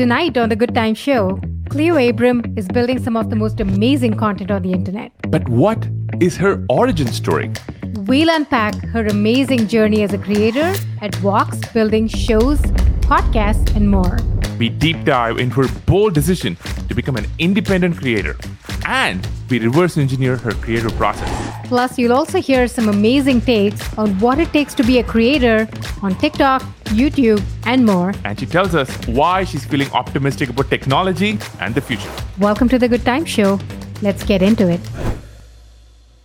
Tonight on The Good Time Show, Cleo Abram is building some of the most amazing content on the internet. But what is her origin story? We'll unpack her amazing journey as a creator at Vox, building shows, podcasts, and more. We deep dive into her bold decision to become an independent creator and we reverse engineer her creative process. Plus, you'll also hear some amazing takes on what it takes to be a creator on TikTok, YouTube, and more. And she tells us why she's feeling optimistic about technology and the future. Welcome to the Good Time Show. Let's get into it.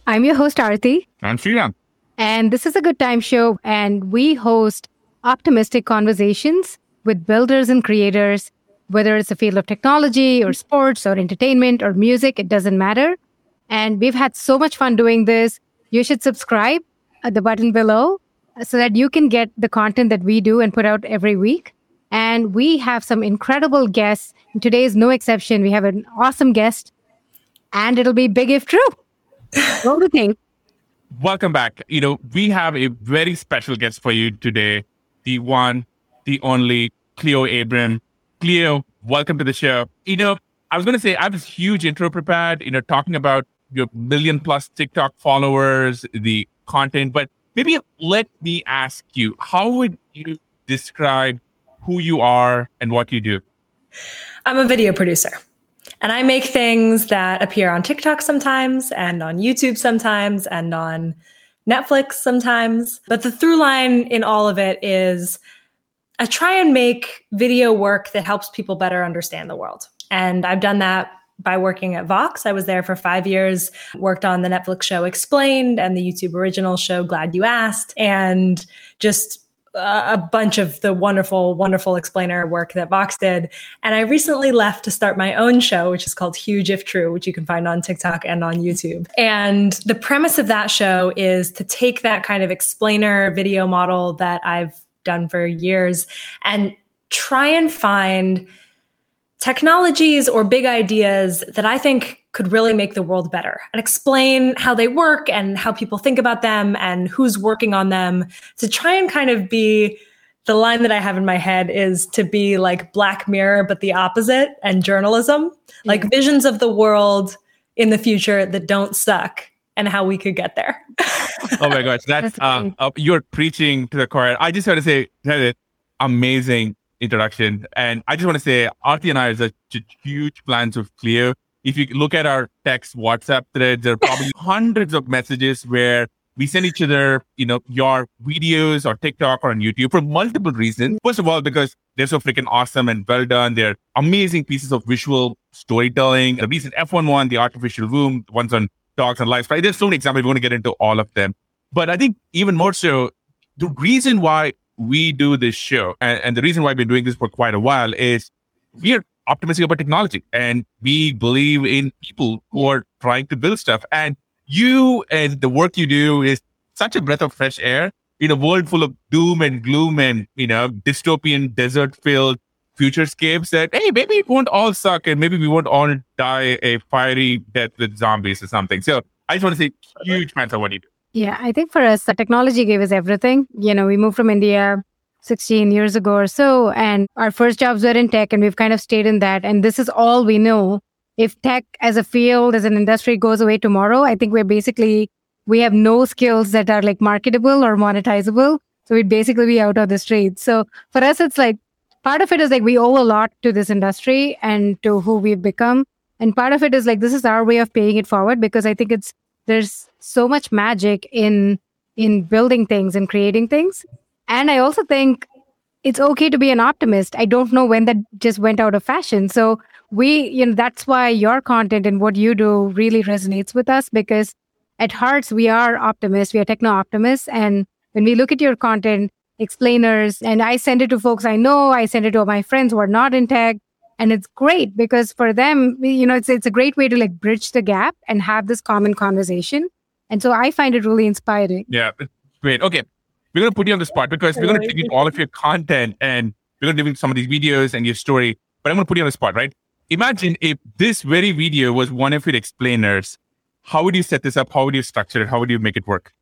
I'm your host, Aarthi. I'm Sriram. And this is a Good Time Show, and we host optimistic conversations with builders and creators whether it's a field of technology or sports or entertainment or music, it doesn't matter. And we've had so much fun doing this. You should subscribe at the button below uh, so that you can get the content that we do and put out every week. And we have some incredible guests. And today is no exception. We have an awesome guest, and it'll be big if true. Roll the tape. Welcome back. You know, we have a very special guest for you today. The one, the only Cleo Abram. Cleo, welcome to the show. You know, I was going to say I have this huge intro prepared, you know, talking about your million plus TikTok followers, the content, but maybe let me ask you, how would you describe who you are and what you do? I'm a video producer. And I make things that appear on TikTok sometimes and on YouTube sometimes and on Netflix sometimes. But the through line in all of it is I try and make video work that helps people better understand the world. And I've done that by working at Vox. I was there for five years, worked on the Netflix show Explained and the YouTube original show Glad You Asked, and just a bunch of the wonderful, wonderful explainer work that Vox did. And I recently left to start my own show, which is called Huge If True, which you can find on TikTok and on YouTube. And the premise of that show is to take that kind of explainer video model that I've done for years and try and find technologies or big ideas that I think could really make the world better and explain how they work and how people think about them and who's working on them to try and kind of be the line that I have in my head is to be like Black Mirror, but the opposite and journalism, like mm. visions of the world in the future that don't suck and how we could get there. oh my gosh, that's, that's uh, uh, you're preaching to the choir. I just want to say that is amazing introduction, and I just want to say Aarthi and I are such huge plans of Cleo. If you look at our text WhatsApp threads, there are probably hundreds of messages where we send each other, you know, your videos or TikTok or on YouTube for multiple reasons. First of all, because they're so freaking awesome and well done. They're amazing pieces of visual storytelling. The recent F1 one, the artificial womb, ones on dogs and livestock. There's so many examples. We want to get into all of them. But I think even more so, the reason why we do this show and, and the reason why we've been doing this for quite a while is we're optimistic about technology and we believe in people who are trying to build stuff. And you and the work you do is such a breath of fresh air in a world full of doom and gloom and, you know, dystopian desert filled futurescapes that hey maybe it won't all suck and maybe we won't all die a fiery death with zombies or something. So i just want to say huge fans of what you do yeah i think for us the technology gave us everything. You know we moved from india 16 years ago or so and our first jobs were in tech and we've kind of stayed in that. And this is all we know. If tech as a field as an industry goes away tomorrow i think we're basically we have no skills that are like marketable or monetizable. So we'd basically be out of the streets so for us it's like part of it is like we owe a lot to this industry and to who we've become. And part of it is like this is our way of paying it forward because I think it's there's so much magic in in building things and creating things. And I also think it's okay to be an optimist. I don't know when that just went out of fashion. So we, you know, that's why your content and what you do really resonates with us because at hearts we are optimists, we are techno optimists. And when we look at your content, explainers and I send it to folks I know. I send it to my friends who are not in tech. And it's great because for them, you know, it's, it's a great way to like bridge the gap and have this common conversation. And so I find it really inspiring. Yeah, great. Okay. We're going to put you on the spot because we're going to take all of your content and we're going to do some of these videos and your story. But I'm going to put you on the spot, right? Imagine if this very video was one of your explainers. How would you set this up? How would you structure it? How would you make it work?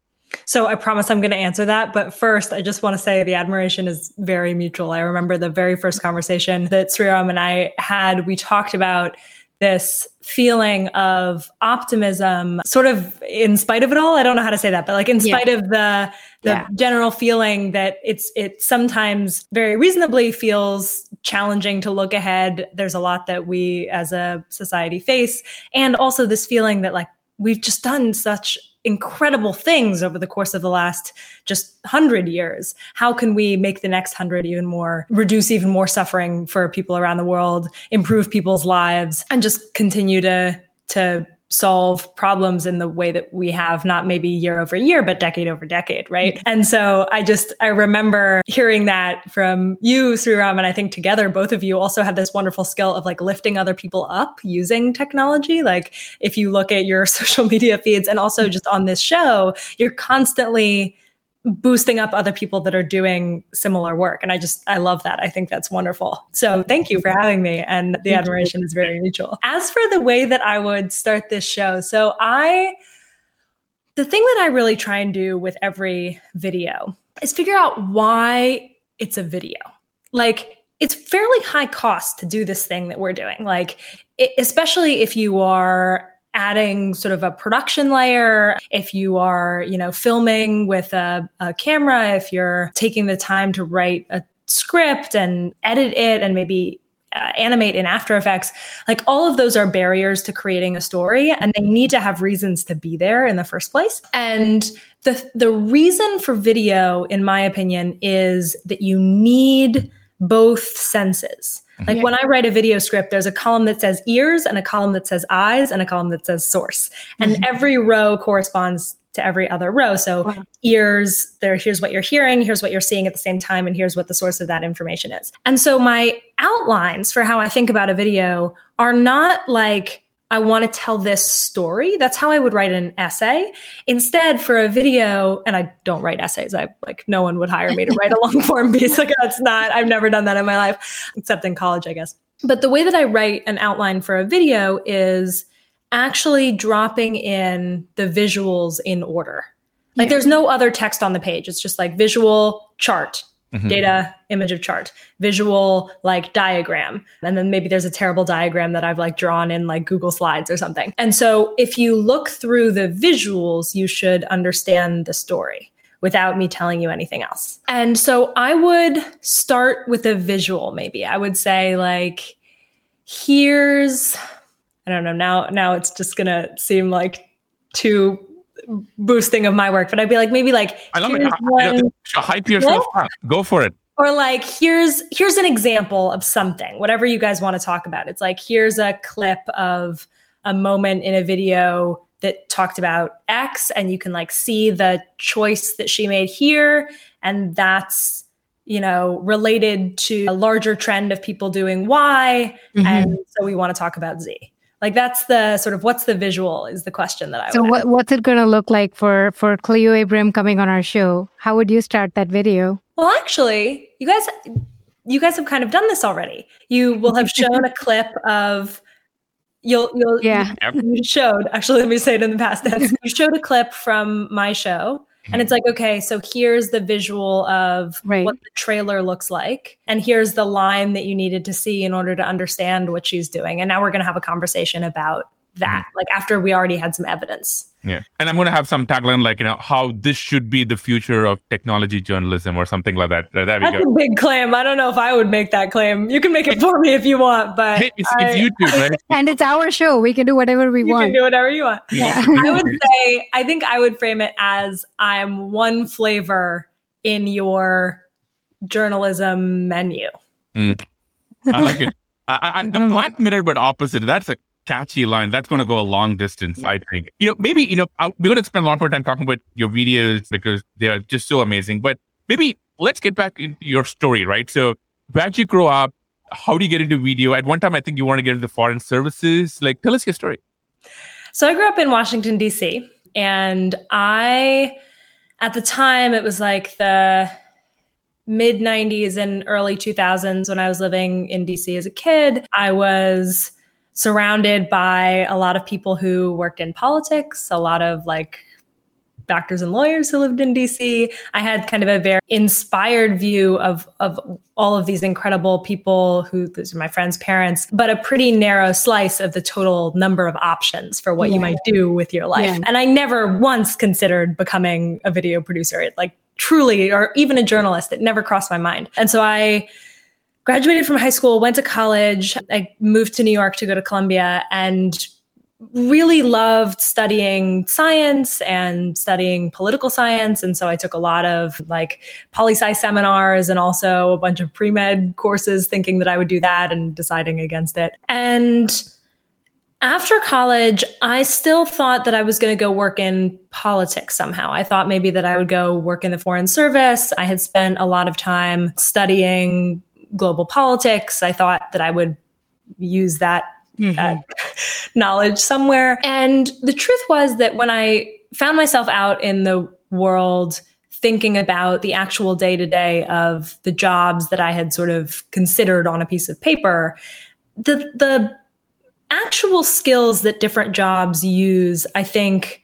So I promise I'm going to answer that. But first, I just want to say the admiration is very mutual. I remember the very first conversation that Sriram and I had. We talked about this feeling of optimism, sort of in spite of it all. I don't know how to say that, but like in spite yeah. of the the yeah. general feeling that it's it sometimes very reasonably feels challenging to look ahead. There's a lot that we as a society face, and also this feeling that like we've just done such incredible things over the course of the last just 100 years. How can we make the next 100 even more, reduce even more suffering for people around the world, improve people's lives, and just continue to to solve problems in the way that we have not maybe year over year but decade over decade right? Mm-hmm. and so i just i remember hearing that from you Sriram and i think together both of you also have this wonderful skill of like lifting other people up using technology. Like if you look at your social media feeds and also just on this show you're constantly boosting up other people that are doing similar work. And I just, I love that. I think that's wonderful. So thank you for having me. And the admiration is very mutual. As for the way that I would start this show, so I, the thing that I really try and do with every video is figure out why it's a video. Like, it's fairly high cost to do this thing that we're doing. Like, it, especially if you are adding sort of a production layer. If you are you know filming with a, a, camera if you're taking the time to write a script and edit it and maybe uh, animate in after effects like all of those are barriers to creating a story and they need to have reasons to be there in the first place. And the the reason for video in my opinion is that you need both senses like yeah. when I write a video script, there's a column that says ears and a column that says eyes and a column that says source. And mm-hmm. every row corresponds to every other row. So wow. ears, there here's what you're hearing, here's what you're seeing at the same time, and here's what the source of that information is. And so my outlines for how I think about a video are not like I want to tell this story. That's how I would write an essay. Instead, for a video, and I don't write essays. I like no one would hire me to write a long form piece. Like that's not. I've never done that in my life, except in college, I guess. But the way that I write an outline for a video is actually dropping in the visuals in order. Like yeah. there's no other text on the page. It's just like visual chart, mm-hmm. data, image of chart, visual like diagram. And then maybe there's a terrible diagram that I've like drawn in like Google Slides or something. And so if you look through the visuals, you should understand the story without me telling you anything else. And so I would start with a visual maybe. I would say like here's I don't know, now now it's just to seem like too boosting of my work, but I'd be like, maybe like, I love it. One, hype yourself up. Go for it. Or like, here's here's an example of something, whatever you guys want to talk about. It's like, here's a clip of a moment in a video that talked about X, and you can like see the choice that she made here, and that's you know related to a larger trend of people doing Y, mm-hmm. and so we want to talk about Z. Like that's the sort of what's the visual is the question that I. So what, what's it going to look like for for Cleo Abram coming on our show? How would you start that video? Well, actually, you guys you guys have kind of done this already. You will have shown a clip of you'll you'll yeah you showed actually let me say it in the past tense. you showed a clip from my show and it's like, okay, so here's the visual of right. what the trailer looks like. And here's the line that you needed to see in order to understand what she's doing. And now we're going to have a conversation about that, mm-hmm. like after we already had some evidence. Yeah. And I'm going to have some tagline like, you know, how this should be the future of technology journalism or something like that. There That's a big claim. I don't know if I would make that claim. You can make it for me if you want, but hey, it's, I, it's, YouTube, right? and it's our show. We can do whatever we you want. Can do whatever you want. Yeah. I would say, I think I would frame it as I'm one flavor in your journalism menu. Mm. I like it. I, am not committed, but opposite. That's a catchy line. That's going to go a long distance, I think. You know, maybe, you know, I'll, we're going to spend a lot more time talking about your videos because they're just so amazing. But maybe let's get back into your story, right? So, where did you grow up? How do you get into video? At one time, I think you want to get into foreign services. Like, tell us your story. So, I grew up in Washington, D.C., and I, at the time, it was like the mid 90s and early 2000s when I was living in DC as a kid. I was surrounded by a lot of people who worked in politics, a lot of like doctors and lawyers who lived in DC. I had kind of a very inspired view of of all of these incredible people who those are my friends' parents, but a pretty narrow slice of the total number of options for what yeah. you might do with your life. Yeah. And I never once considered becoming a video producer, like truly, or even a journalist. It never crossed my mind. And so I graduated from high school, went to college. I moved to New York to go to Columbia and really loved studying science and studying political science. And so I took a lot of like poli sci seminars and also a bunch of pre med courses, thinking that I would do that and deciding against it. And after college, I still thought that I was going to go work in politics somehow. I thought maybe that I would go work in the Foreign Service. I had spent a lot of time studying global politics. I thought that I would use that mm-hmm. uh, knowledge somewhere. And the truth was that when I found myself out in the world thinking about the actual day to day of the jobs that I had sort of considered on a piece of paper, the the actual skills that different jobs use, I think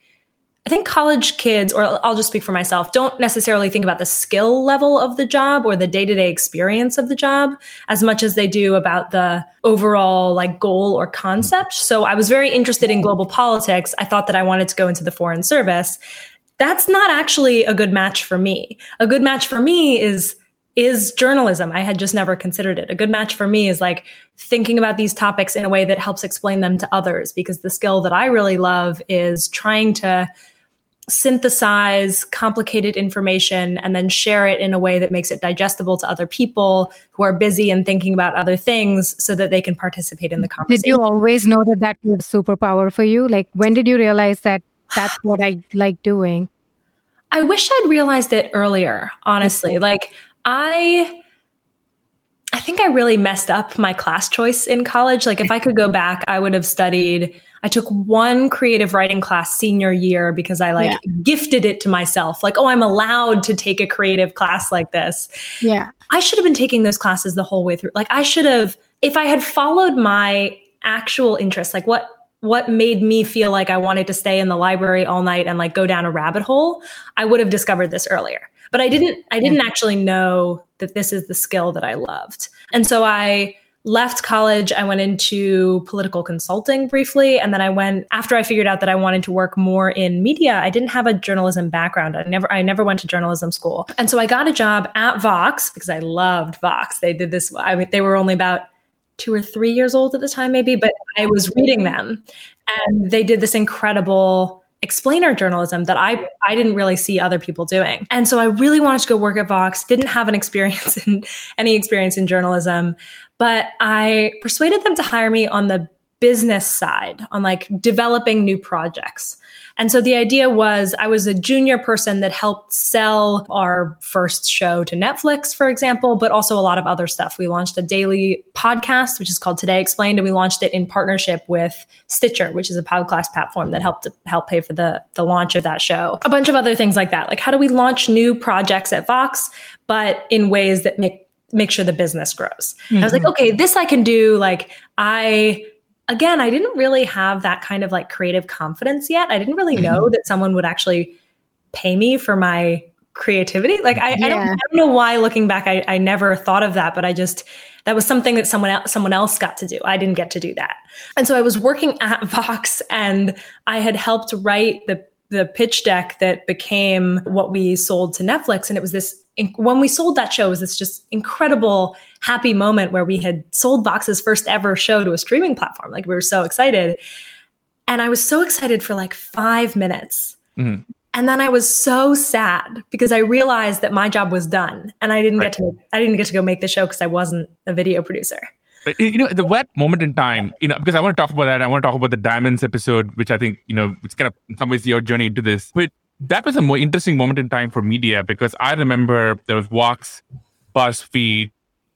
I think college kids, or I'll just speak for myself, don't necessarily think about the skill level of the job or the day to day experience of the job as much as they do about the overall like goal or concept. So I was very interested in global politics. I thought that I wanted to go into the foreign service. That's not actually a good match for me. A good match for me is is journalism. I had just never considered it. A good match for me is like thinking about these topics in a way that helps explain them to others because the skill that I really love is trying to synthesize complicated information and then share it in a way that makes it digestible to other people who are busy and thinking about other things so that they can participate in the conversation. Did you always know that that was a superpower for you? Like, when did you realize that that's what I like doing? I wish I'd realized it earlier, honestly. Like, I. I think I really messed up my class choice in college. Like, if I could go back, I would have studied I took one creative writing class senior year because I like yeah. gifted it to myself. Like, oh, I'm allowed to take a creative class like this. Yeah. I should have been taking those classes the whole way through. Like I should have if I had followed my actual interests, like what what made me feel like I wanted to stay in the library all night and like go down a rabbit hole, I would have discovered this earlier. But I didn't I didn't actually know that this is the skill that I loved. And so I left college, I went into political consulting briefly. And then I went after I figured out that I wanted to work more in media. I didn't have a journalism background. I never, I never went to journalism school. And so I got a job at Vox because I loved Vox. They did this. I mean, they were only about two or three years old at the time, maybe, but I was reading them and they did this incredible explainer journalism that I I didn't really see other people doing. And so I really wanted to go work at Vox, didn't have an experience in any experience in journalism, but I persuaded them to hire me on the business side, on like developing new projects. And so the idea was I was a junior person that helped sell our first show to Netflix, for example, but also a lot of other stuff. We launched a daily podcast, which is called Today Explained, and we launched it in partnership with Stitcher, which is a podcast platform that helped to help pay for the, the launch of that show. A bunch of other things like that. Like how do we launch new projects at Vox, but in ways that make make sure the business grows. Mm-hmm. I was like, mm-hmm. okay, this I can do. Like I again, I didn't really have that kind of like creative confidence yet. I didn't really know mm-hmm. that someone would actually pay me for my creativity. Like I, yeah. I, don't, I don't, know why looking back, I, I never thought of that, but I just, that was something that someone else, someone else got to do. I didn't get to do that. And so I was working at Vox and I had helped write the the pitch deck that became what we sold to Netflix. And it was this, when we sold that show, it was this just incredible, happy moment where we had sold Vox's first ever show to a streaming platform. Like we were so excited. And I was so excited for like five minutes. Mm-hmm. And then I was so sad because I realized that my job was done and I didn't right. get to I didn't get to go make the show because I wasn't a video producer you know the wet moment in time you know because i want to talk about that i want to talk about the diamonds episode which i think you know it's kind of in some ways your journey into this but that was a more interesting moment in time for media because i remember there was Vox buzzfeed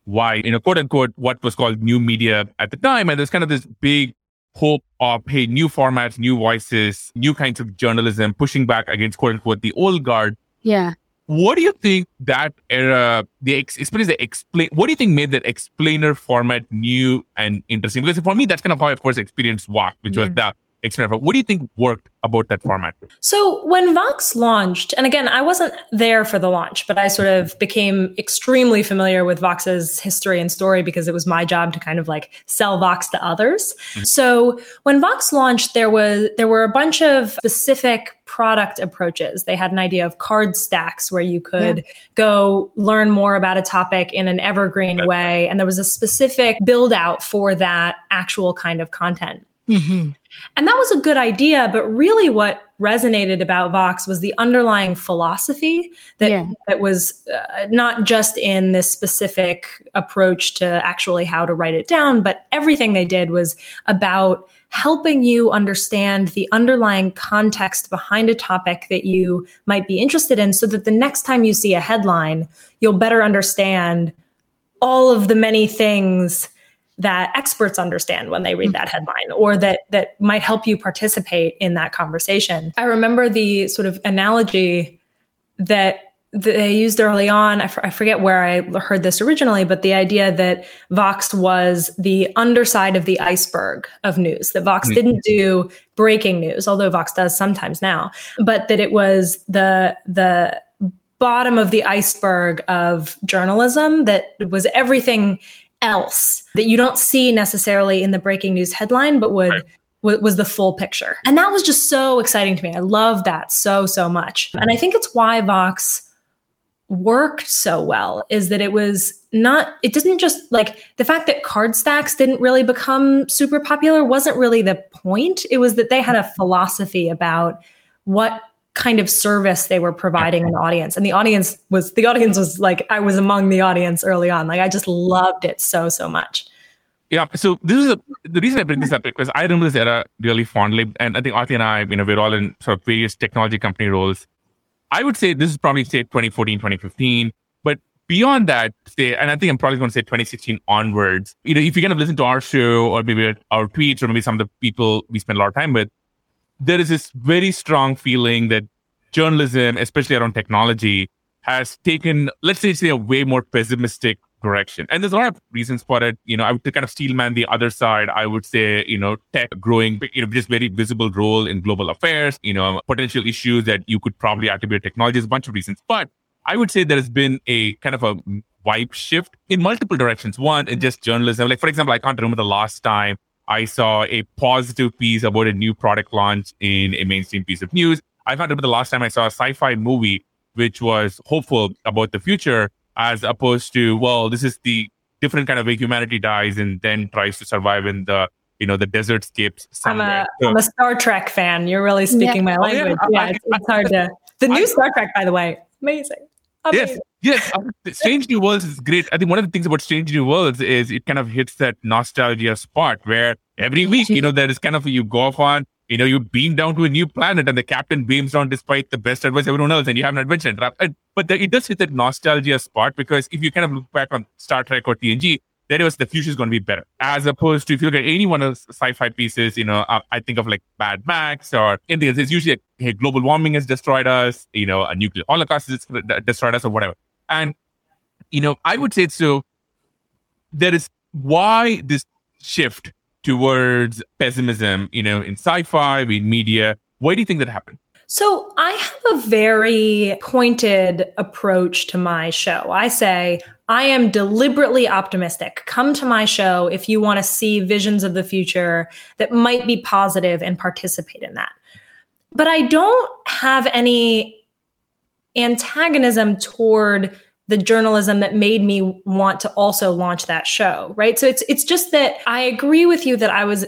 why you know quote unquote what was called new media at the time and there's kind of this big hope of hey new formats new voices new kinds of journalism pushing back against quote unquote the old guard yeah what do you think that era, the especially the explain, what do you think made that explainer format new and interesting? Because for me, that's kind of how I first experienced Vox, which yeah. was the explain it. What do you think worked about that format? So when Vox launched, and again, I wasn't there for the launch, but I sort of became extremely familiar with Vox's history and story because it was my job to kind of like sell Vox to others. Mm-hmm. So when Vox launched, there was there were a bunch of specific product approaches. They had an idea of card stacks where you could yeah. go learn more about a topic in an evergreen way. And there was a specific build out for that actual kind of content. Mm-hmm. And that was a good idea, but really what resonated about Vox was the underlying philosophy that, yeah. that was uh, not just in this specific approach to actually how to write it down, but everything they did was about helping you understand the underlying context behind a topic that you might be interested in so that the next time you see a headline, you'll better understand all of the many things that experts understand when they read that headline or that that might help you participate in that conversation. I remember the sort of analogy that they used early on. I, f- I forget where I heard this originally, but the idea that Vox was the underside of the iceberg of news, that Vox mm-hmm. didn't do breaking news, although Vox does sometimes now, but that it was the, the, bottom of the iceberg of journalism that was everything else that you don't see necessarily in the breaking news headline but would right was the full picture. And that was just so exciting to me. I love that so, so much. And I think it's why Vox worked so well is that it was not it didn't just like the fact that card stacks didn't really become super popular wasn't really the point it was that they had a philosophy about what kind of service they were providing an audience. And the audience was the audience was like i was among the audience early on. Like i just loved it so so much. Yeah. So this is a, the reason i bring this up because i remember this era really fondly and i think Aarthi and i you know we're all in sort of various technology company roles. I would say this is probably say 2014, 2015. But beyond that, say, and I think I'm probably going to say 2016 onwards, you know, if you kind of listen to our show or maybe our tweets or maybe some of the people we spend a lot of time with, there is this very strong feeling that journalism, especially around technology, has taken, let's say, say a way more pessimistic direction. And there's a lot of reasons for it. You know, I would kind of steelman the other side. I would say, you know, tech growing, you know, just very visible role in global affairs, you know, potential issues that you could probably attribute to technology. A bunch of reasons. But I would say there has been a kind of a vibe shift in multiple directions. One, in just journalism. Like, for example, I can't remember the last time I saw a positive piece about a new product launch in a mainstream piece of news. I can't remember the last time I saw a sci-fi movie which was hopeful about the future as opposed to well this is the different kind of way humanity dies and then tries to survive in the you know the desert scapes somewhere. I'm a, so, I'm a Star Trek fan. You're really speaking yeah. my language. Oh, yeah, yeah it's, it's, hard to. The new I, Star Trek, by the way, amazing. Yes, yes. Strange New Worlds is great. I think one of the things about Strange New Worlds is it kind of hits that nostalgia spot where every week, you know, there is kind of you go off on you know, you beam down to a new planet and the captain beams down despite the best advice everyone else and you have an adventure. But the, it does hit that nostalgia spot because if you kind of look back on Star Trek or TNG, there was the future is going to be better. As opposed to if you look at any one of sci-fi pieces, you know, uh, I think of like Mad Max or Indians. It's usually hey, global warming has destroyed us, you know, a nuclear holocaust has destroyed us or whatever. And you know, I would say so. There is why this shift towards pessimism, you know, in sci-fi, in media. Why do you think that happened? So I have a very pointed approach to my show. I say, I am deliberately optimistic. Come to my show if you want to see visions of the future that might be positive and participate in that. But I don't have any antagonism toward the journalism that made me want to also launch that show right so it's it's just that i agree with you that i was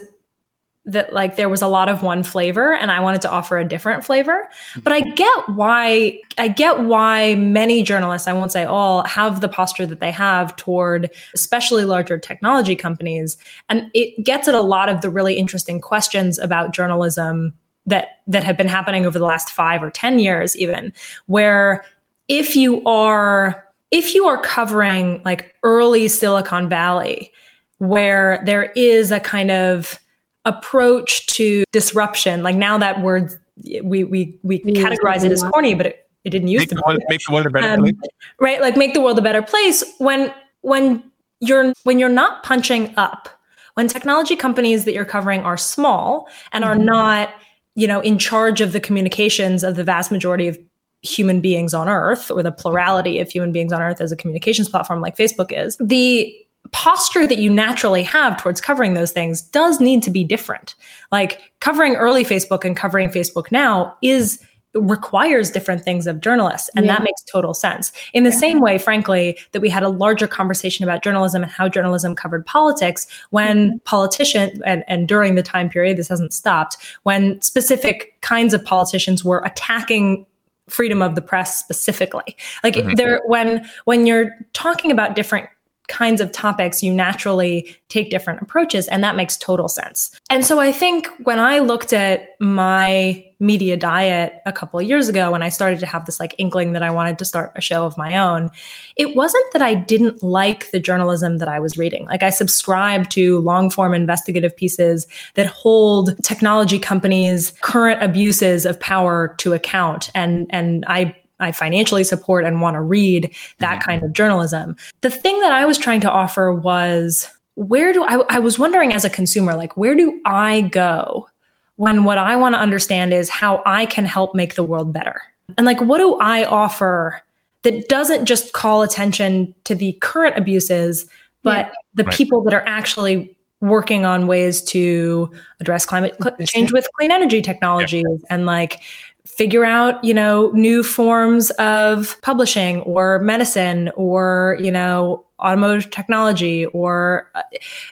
that like there was a lot of one flavor and i wanted to offer a different flavor. But i get why i get why many journalists i won't say all have the posture that they have toward especially larger technology companies. And it gets at a lot of the really interesting questions about journalism that that have been happening over the last 5 or 10 years even where if you are if you are covering like early Silicon Valley, where there is a kind of approach to disruption, like now that word we we we categorize it as corny, but it, it didn't use make the, world, make the world a better um, place. Right, like make the world a better place when when you're when you're not punching up when technology companies that you're covering are small and are mm-hmm. not, you know, in charge of the communications of the vast majority of human beings on earth or the plurality of human beings on earth as a communications platform like Facebook is, the posture that you naturally have towards covering those things does need to be different. Like covering early Facebook and covering Facebook now is requires different things of journalists and yeah. that makes total sense in the yeah. same way frankly that we had a larger conversation about journalism and how journalism covered politics when mm-hmm. politicians and, and during the time period this hasn't stopped when specific kinds of politicians were attacking freedom of the press specifically like mm-hmm. there when when you're talking about different kinds of topics, you naturally take different approaches, and that makes total sense. And so I think when I looked at my media diet a couple of years ago, when I started to have this like inkling that I wanted to start a show of my own, it wasn't that I didn't like the journalism that I was reading. Like I subscribed to long form investigative pieces that hold technology companies' current abuses of power to account. And, and I I financially support and want to read that kind of journalism. The thing that I was trying to offer was where do I, I was wondering as a consumer, like, where do I go when what I want to understand is how I can help make the world better? And like, what do I offer that doesn't just call attention to the current abuses, but yeah. the right. people that are actually working on ways to address climate change with clean energy technologies yeah. and like figure out, you know, new forms of publishing or medicine or, you know, automotive technology or uh,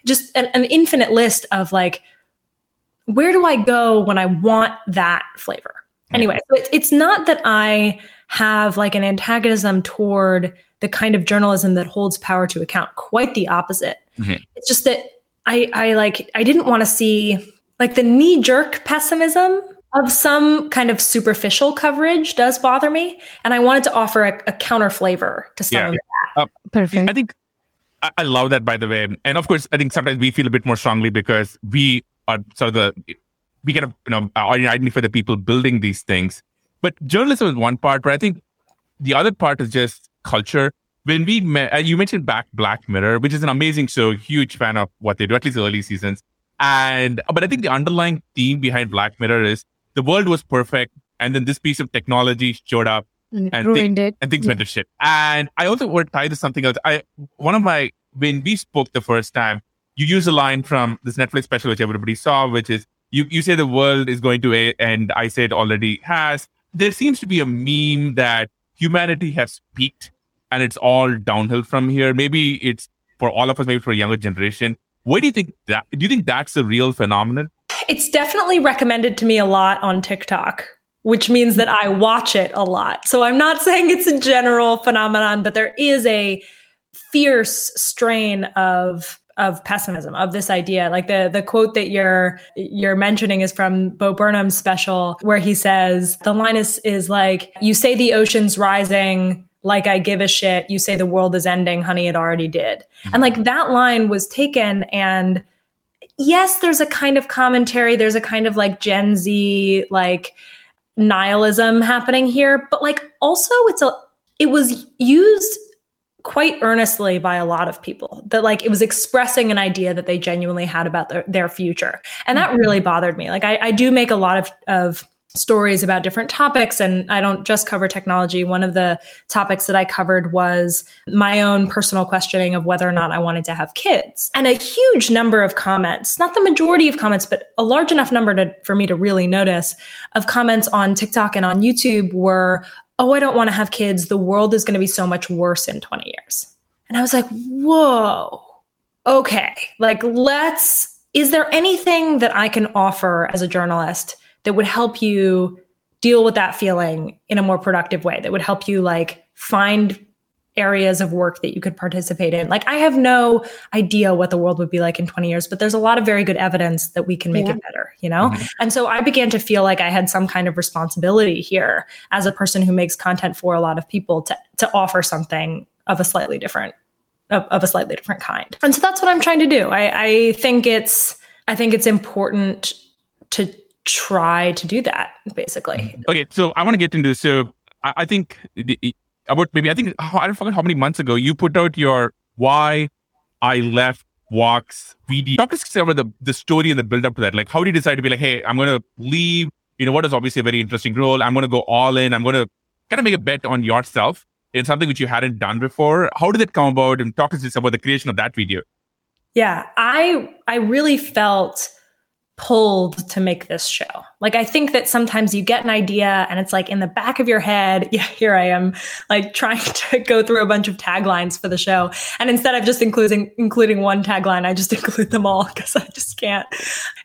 just an, an infinite list of like, where do I go when I want that flavor? Anyway, so it's, it's not that I have like an antagonism toward the kind of journalism that holds power to account. Quite the opposite. Mm-hmm. It's just that I, I like, I didn't want to see like the knee jerk pessimism of some kind of superficial coverage does bother me, and I wanted to offer a, a counter flavor to some yeah. of that. Uh, Perfect. I think I, I love that, by the way, and of course, I think sometimes we feel a bit more strongly because we are sort of the we kind of you know identify the people building these things. But journalism is one part, but I think the other part is just culture. When we met, uh, you mentioned back Black Mirror, which is an amazing show, huge fan of what they do, at least the early seasons. And but I think the underlying theme behind Black Mirror is the world was perfect, and then this piece of technology showed up and, and ruined th- it, and things yeah. went to shit. And I also want to tie to something else. I one of my when we spoke the first time, you use a line from this Netflix special which everybody saw, which is you you say the world is going to end. I say it already has. There seems to be a meme that humanity has peaked and it's all downhill from here. Maybe it's for all of us, maybe for a younger generation. What do you think that? Do you think that's a real phenomenon? It's definitely recommended to me a lot on TikTok, which means that I watch it a lot. So I'm not saying it's a general phenomenon, but there is a fierce strain of of pessimism of this idea like the the quote that you're you're mentioning is from bo burnham's special where he says the line is is like you say the ocean's rising like I give a shit. You say the world is ending, honey, it already did. And like that line was taken and yes, there's a kind of commentary, there's a kind of like Gen Z like nihilism happening here, but like also it's a it was used quite earnestly by a lot of people that like it was expressing an idea that they genuinely had about their, their future and that mm-hmm. really bothered me like I, I do make a lot of of stories about different topics and I don't just cover technology. One of the topics that I covered was my own personal questioning of whether or not I wanted to have kids. And a huge number of comments, not the majority of comments, but a large enough number to, for me to really notice of comments on TikTok and on YouTube were, "Oh, I don't want to have kids. The world is going to be so much worse in 20 years." And I was like, "Whoa. Okay. Like let's is there anything that I can offer as a journalist that would help you deal with that feeling in a more productive way that would help you like find areas of work that you could participate in. Like I have no idea what the world would be like in 20 years, but there's a lot of very good evidence that we can make yeah. it better, you know? Mm-hmm. And so I began to feel like I had some kind of responsibility here as a person who makes content for a lot of people to to offer something of a slightly different of, of a slightly different kind. And so that's what I'm trying to do. I, I think it's I think it's important to try to do that basically. Okay, so I want to get into this. so I, I think the, about maybe I think oh, I don't forget how many months ago you put out your why I left Vox video. Talk to us about the, the story and the build up to that. Like, how do you decide to be like, hey, I'm going to leave, you know, what is obviously a very interesting role. I'm going to go all in. I'm going to kind of make a bet on yourself in something which you hadn't done before. How did it come about? And talk to us about the creation of that video. Yeah, I I really felt pulled to make this show. Like I think that sometimes you get an idea and it's like in the back of your head, yeah, here I am like trying to go through a bunch of taglines for the show. And instead of just including including one tagline, I just include them all because I just can't.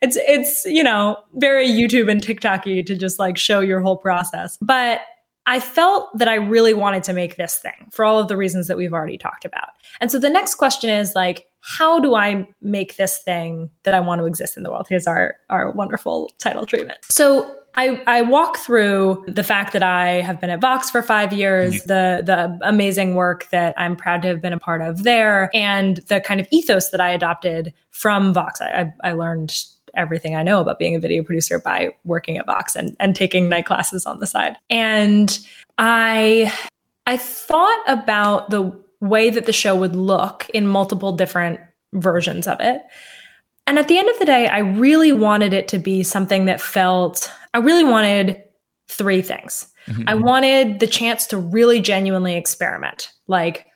It's it's, you know, very YouTube and TikToky to just like show your whole process. But I felt that I really wanted to make this thing for all of the reasons that we've already talked about. And so the next question is like, how do I make this thing that I want to exist in the world? Here's our, our wonderful title treatment. So I, I walk through the fact that I have been at Vox for five years, mm-hmm. the the amazing work that I'm proud to have been a part of there, and the kind of ethos that I adopted from Vox. I, I, I learned everything I know about being a video producer by working at Vox and, and taking night classes on the side. And I I thought about the way that the show would look in multiple different versions of it. And at the end of the day, I really wanted it to be something that felt, I really wanted three things. Mm-hmm. I wanted the chance to really genuinely experiment. Like,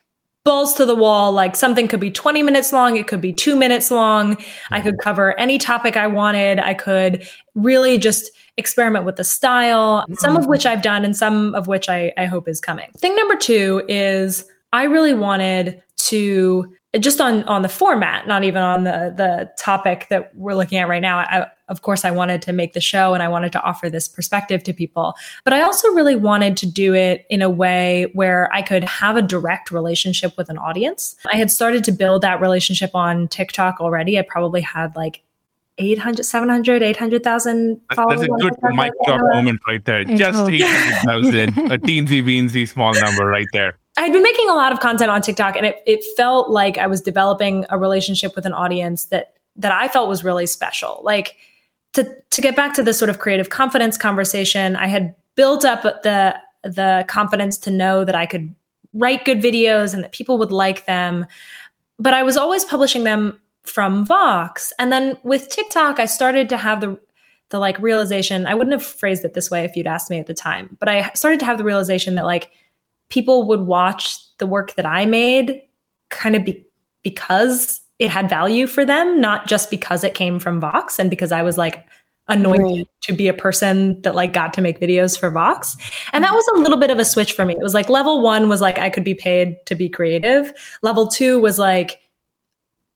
balls to the wall. Like something could be 20 minutes long, it could be two minutes long. I could cover any topic I wanted. I could really just experiment with the style, some of which I've done and some of which I, I hope is coming. Thing number two is I really wanted to just on on the format, not even on the the topic that we're looking at right now. I, of course, I wanted to make the show and I wanted to offer this perspective to people, but I also really wanted to do it in a way where I could have a direct relationship with an audience. I had started to build that relationship on TikTok already. I probably had like 800, 700, 800,000 followers. That's a good mic drop moment right there. Just 800,000, a teensy weensy small number right there. I'd been making a lot of content on TikTok and it, it felt like I was developing a relationship with an audience that that I felt was really special. Like to to get back to the sort of creative confidence conversation, I had built up the the confidence to know that I could write good videos and that people would like them. But I was always publishing them from Vox. And then with TikTok, I started to have the the like realization, I wouldn't have phrased it this way if you'd asked me at the time, but I started to have the realization that like people would watch the work that I made kind of be, because it had value for them, not just because it came from Vox and because I was like anointed right. to be a person that like got to make videos for Vox. And that was a little bit of a switch for me. It was like level 1 was like I could be paid to be creative. Level 2 was like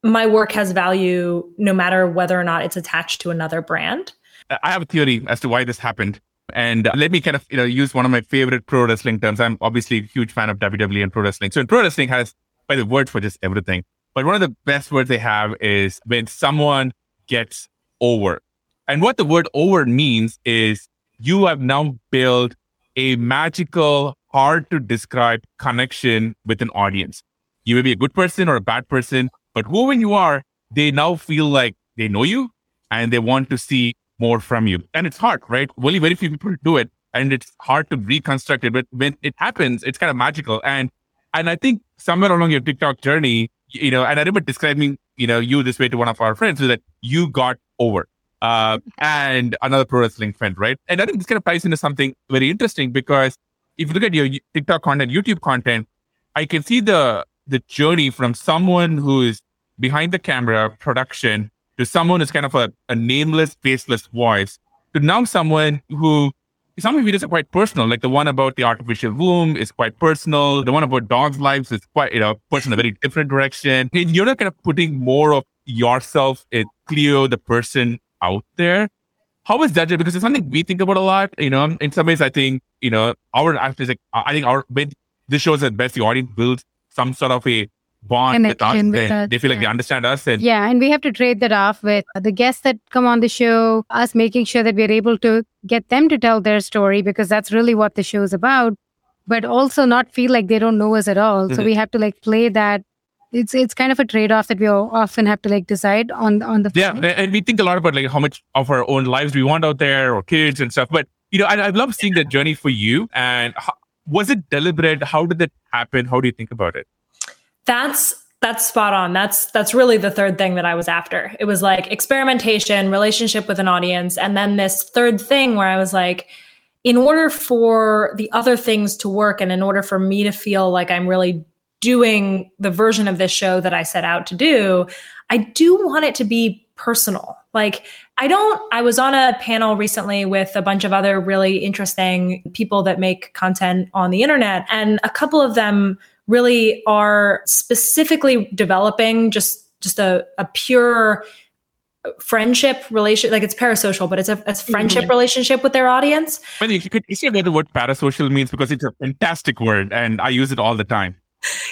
my work has value no matter whether or not it's attached to another brand. I have a theory as to why this happened. And let me kind of you know use one of my favorite pro wrestling terms. I'm obviously a huge fan of WWE and pro wrestling. So in pro wrestling has by the word for just everything. But one of the best words they have is when someone gets over. And what the word over means is you have now built a magical, hard to describe connection with an audience. You may be a good person or a bad person, but whoever you are, they now feel like they know you and they want to see more from you. And it's hard, right? Only very few people do it. And it's hard to reconstruct it. But when it happens, it's kind of magical. And and I think somewhere along your TikTok journey, you know, and I remember describing, you know, you this way to one of our friends, so that you got over. Uh, and another pro wrestling friend, right? And I think this kind of ties into something very interesting because if you look at your TikTok content, YouTube content, I can see the the journey from someone who is behind the camera, production, to someone who's kind of a, a nameless, faceless voice, to now someone who some of videos are quite personal, like the one about the artificial womb is quite personal. The one about dogs' lives is quite, you know, push in a very different direction. And you're not kind of putting more of yourself, it Cleo, the person out there. How is that? Because it's something we think about a lot. You know, in some ways, I think, you know, our actors, like, I think our, this shows that best the audience builds some sort of a bond with us. With they, us. they feel like yeah. they understand us. And yeah, and we have to trade that off with the guests that come on the show, us making sure that we're able to get them to tell their story because that's really what the show is about. But also not feel like they don't know us at all. Mm-hmm. So we have to like play that. It's it's kind of a trade off that we often have to like decide on on the. Yeah, and we think a lot about like how much of our own lives we want out there or kids and stuff. But you know, I, I love seeing that journey for you. And how, was it deliberate? How did that happen? How do you think about it? That's that's spot on. That's that's really the third thing that I was after. It was like experimentation, relationship with an audience, and then this third thing where I was like, in order for the other things to work, and in order for me to feel like I'm really doing the version of this show that I set out to do, I do want it to be personal. Like, I don't, I was on a panel recently with a bunch of other really interesting people that make content on the internet, and a couple of them really are specifically developing just just a, a pure friendship relationship like it's parasocial but it's a, a friendship mm-hmm. relationship with their audience well you could you see what the word parasocial means because it's a fantastic word and i use it all the time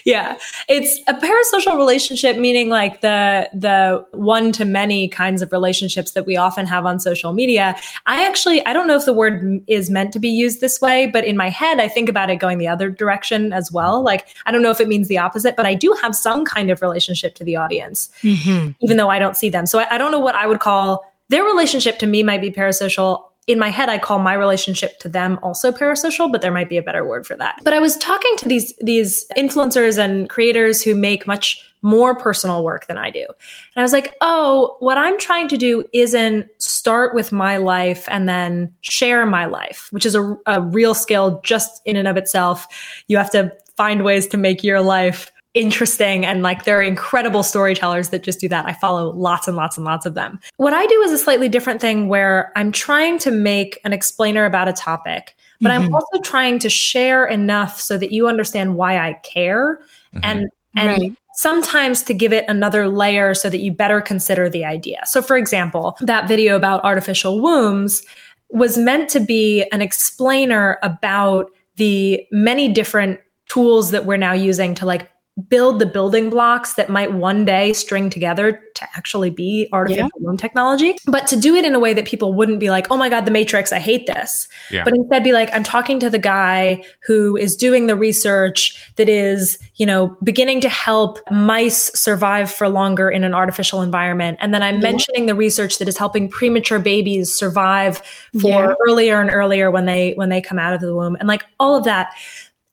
yeah. It's a parasocial relationship meaning like the the one to many kinds of relationships that we often have on social media. I actually i don't know if the word is meant to be used this way but in my head i think about it going the other direction as well. Like i don't know if it means the opposite but i do have some kind of relationship to the audience mm-hmm. even though i don't see them. So I, I don't know what i would call their relationship to me might be parasocial in my head, I call my relationship to them also parasocial, but there might be a better word for that. But I was talking to these these influencers and creators who make much more personal work than I do. And I was like, oh, what I'm trying to do isn't start with my life and then share my life, which is a, a real skill just in and of itself. You have to find ways to make your life interesting and like there are incredible storytellers that just do that. I follow lots and lots and lots of them. What I do is a slightly different thing where I'm trying to make an explainer about a topic, but mm-hmm. I'm also trying to share enough so that you understand why I care mm-hmm. and and right. sometimes to give it another layer so that you better consider the idea. So for example, that video about artificial wombs was meant to be an explainer about the many different tools that we're now using to like build the building blocks that might one day string together to actually be artificial yeah. womb technology, but to do it in a way that people wouldn't be like, oh my God, the Matrix, I hate this. Yeah. But instead be like, I'm talking to the guy who is doing the research that is, you know, beginning to help mice survive for longer in an artificial environment. And then I'm yeah. mentioning the research that is helping premature babies survive for earlier and earlier when they when they come out of the womb. And like all of that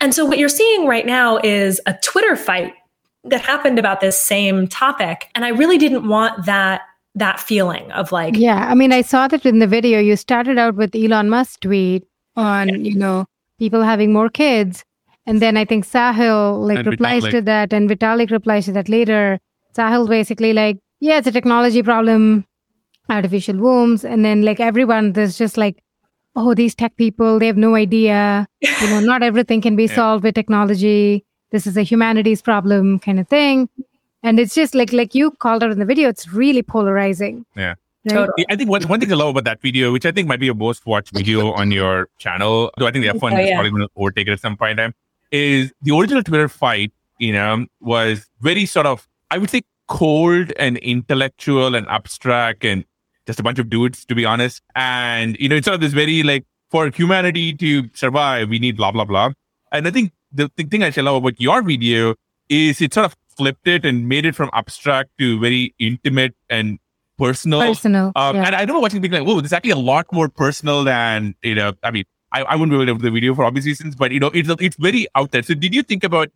and so what you're seeing right now is a Twitter fight that happened about this same topic. And I really didn't want that that feeling of like Yeah, I mean I saw that in the video. You started out with Elon Musk tweet on, yeah. you know, people having more kids. And then I think Sahil like and replies Vitalik. to that and Vitalik replies to that later. Sahil basically like, yeah, it's a technology problem, artificial wombs. And then like everyone, there's just like oh, these tech people, they have no idea. You know, not everything can be yeah. solved with technology. This is a humanities problem kind of thing. And it's just like like you called out in the video, it's really polarizing. Yeah. Right? Totally. I think one, one thing I love about that video, which I think might be your most watched video on your channel, though I think the F1 oh, yeah. is probably going to overtake it at some point in time, is the original Twitter fight, you know, was very sort of, I would say, cold and intellectual and abstract and just a bunch of dudes, to be honest. And, you know, it's sort of this very like, for humanity to survive, we need blah, blah, blah. And I think the, thing I love about your video is it sort of flipped it and made it from abstract to very intimate and personal. Personal. Um, yeah. And I remember watching being like, oh, this is actually a lot more personal than, you know, I mean, I, I wouldn't be able to do the video for obvious reasons, but, you know, it's, it's very out there. So did you think about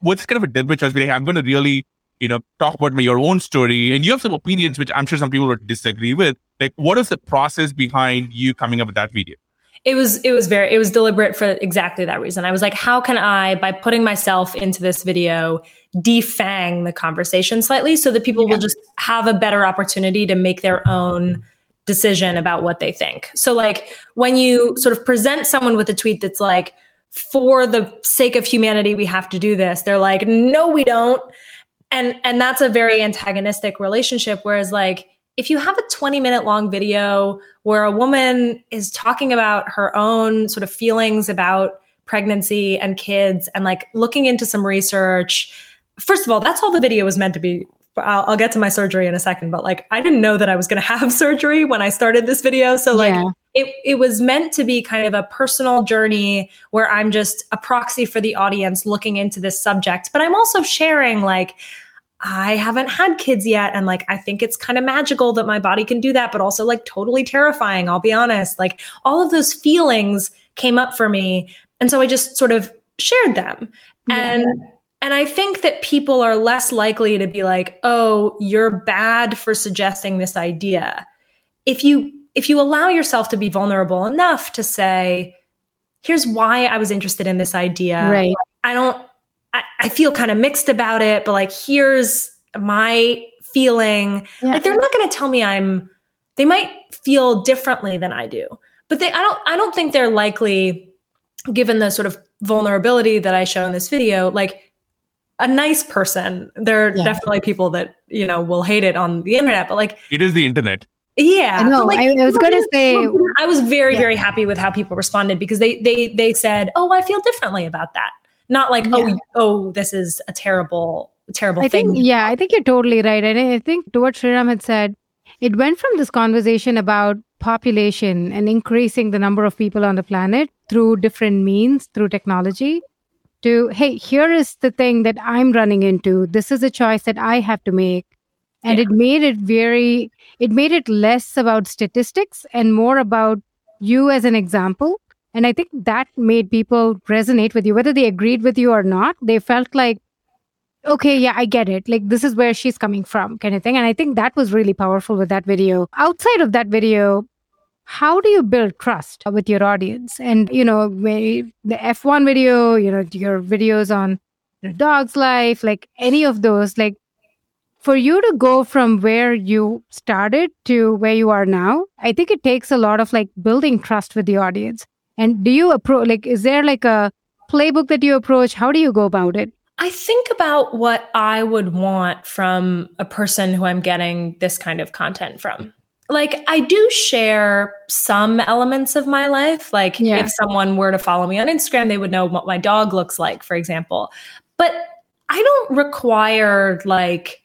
what's kind of a deliberate choice? Like, I'm going to really you know, talk about your own story. And you have some opinions, which I'm sure some people would disagree with. Like, what is the process behind you coming up with that video? It was it was very it was deliberate for exactly that reason. I was like, how can I, by putting myself into this video, defang the conversation slightly so that people yeah. will just have a better opportunity to make their own decision about what they think. So like when you sort of present someone with a tweet that's like, for the sake of humanity, we have to do this. They're like, no, we don't and and that's a very antagonistic relationship. Whereas like if you have a 20 minute long video where a woman is talking about her own sort of feelings about pregnancy and kids and like looking into some research first of all that's all the video was meant to be. I'll, I'll get to my surgery in a second but like i didn't know that i was going to have surgery when i started this video. So like yeah. it, it was meant to be kind of a personal journey where i'm just a proxy for the audience looking into this subject. But i'm also sharing like I haven't had kids yet. And like, I think it's kind of magical that my body can do that, but also like totally terrifying. I'll be honest. Like, all of those feelings came up for me. And so I just sort of shared them. Yeah. And And I think that people are less likely to be like, "Oh, you're bad for suggesting this idea." If you if you allow yourself to be vulnerable enough to say, "Here's why I was interested in this idea." Right. I don't I, I feel kind of mixed about it, but like here's my feeling. Yeah. Like they're not going to tell me I'm they might feel differently than I do. But they I don't I don't think they're likely given the sort of vulnerability that I show in this video like a nice person. There are Yeah. definitely people that, you know, will hate it on the internet, but like It is the internet. yeah. I know. but, like, I, I was going to say, I was very, Yeah. very happy with how people responded because they they they said, "Oh, I feel differently about that." Not like, oh, Yeah. "Oh, oh, this is a terrible, terrible I thing." think, yeah, I think you're totally right. And I think to what Sriram had said, it went from this conversation about population and increasing the number of people on the planet through different means, through technology, to, hey, here is the thing that I'm running into. This is a choice that I have to make. And Yeah. it made it very, it made it less about statistics and more about you as an example. And I think that made people resonate with you, whether they agreed with you or not. They felt like, okay, yeah, I get it. Like, this is where she's coming from, kind of thing. And I think that was really powerful with that video. Outside of that video, how do you build trust with your audience? And, you know, the F1 video, you know, your videos on your dog's life, like any of those, like, for you to go from where you started to where you are now, I think it takes a lot of like building trust with the audience. And do you approach, like, is there like a playbook that you approach? How do you go about it? I think about what I would want from a person who I'm getting this kind of content from. Like, I do share some elements of my life. Like, Yeah. if someone were to follow me on Instagram, they would know what my dog looks like, for example. But I don't require like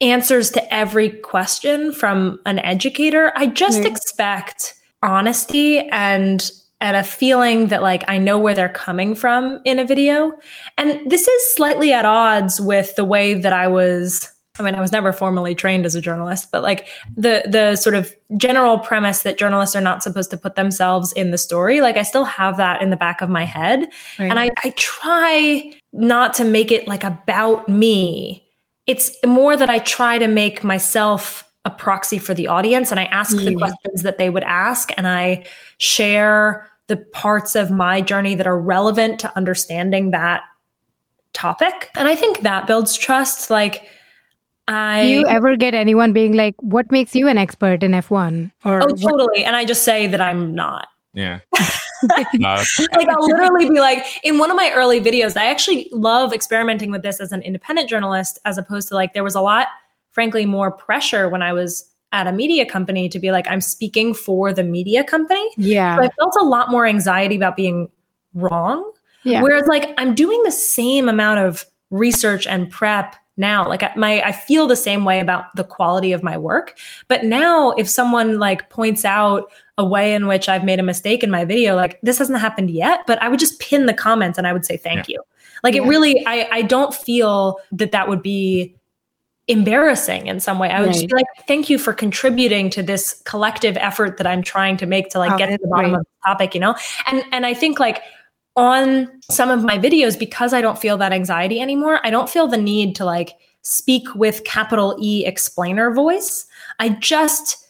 answers to every question from an educator. I just Right. expect honesty and and a feeling that like I know where they're coming from in a video. And this is slightly at odds with the way that I was I mean, I was never formally trained as a journalist, but like the the sort of general premise that journalists are not supposed to put themselves in the story, like I still have that in the back of my head. And I, I try not to make it like about me. It's more that I try to make myself a proxy for the audience and I ask the questions that they would ask and I share the parts of my journey that are relevant to understanding that topic. And I think that builds trust. Like I Do you ever get anyone being like, what makes you an expert in F1? Or Oh, what- totally. And I just say that I'm not. Yeah. No. like I'll literally be like in one of my early videos, I actually love experimenting with this as an independent journalist, as opposed to like there was a lot, frankly, more pressure when I was at a media company to be like, I'm speaking for the media company. yeah. So I felt a lot more anxiety about being wrong. yeah. Whereas like I'm doing the same amount of research and prep now. Like my I feel the same way about the quality of my work. But now if someone like points out a way in which I've made a mistake in my video, like this hasn't happened yet, but I would just pin the comments and I would say thank you. Like it really I I don't feel that that would be embarrassing in some way. I would just be like, thank you for contributing to this collective effort that I'm trying to make to like Oh, get to the bottom of the topic, you know? And and I think like on some of my videos, because I don't feel that anxiety anymore, I don't feel the need to like speak with capital E explainer voice. I just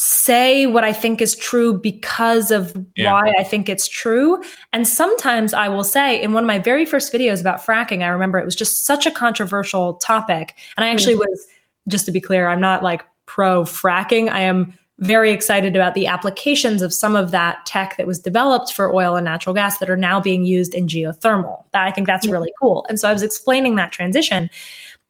say what I think is true because of Yeah. why I think it's true. And sometimes I will say in one of my very first videos about fracking, I remember it was just such a controversial topic. And I actually mm. was, just to be clear, I'm not like pro fracking. I am very excited about the applications of some of that tech that was developed for oil and natural gas that are now being used in geothermal. That I think that's really cool. And so I was explaining that transition.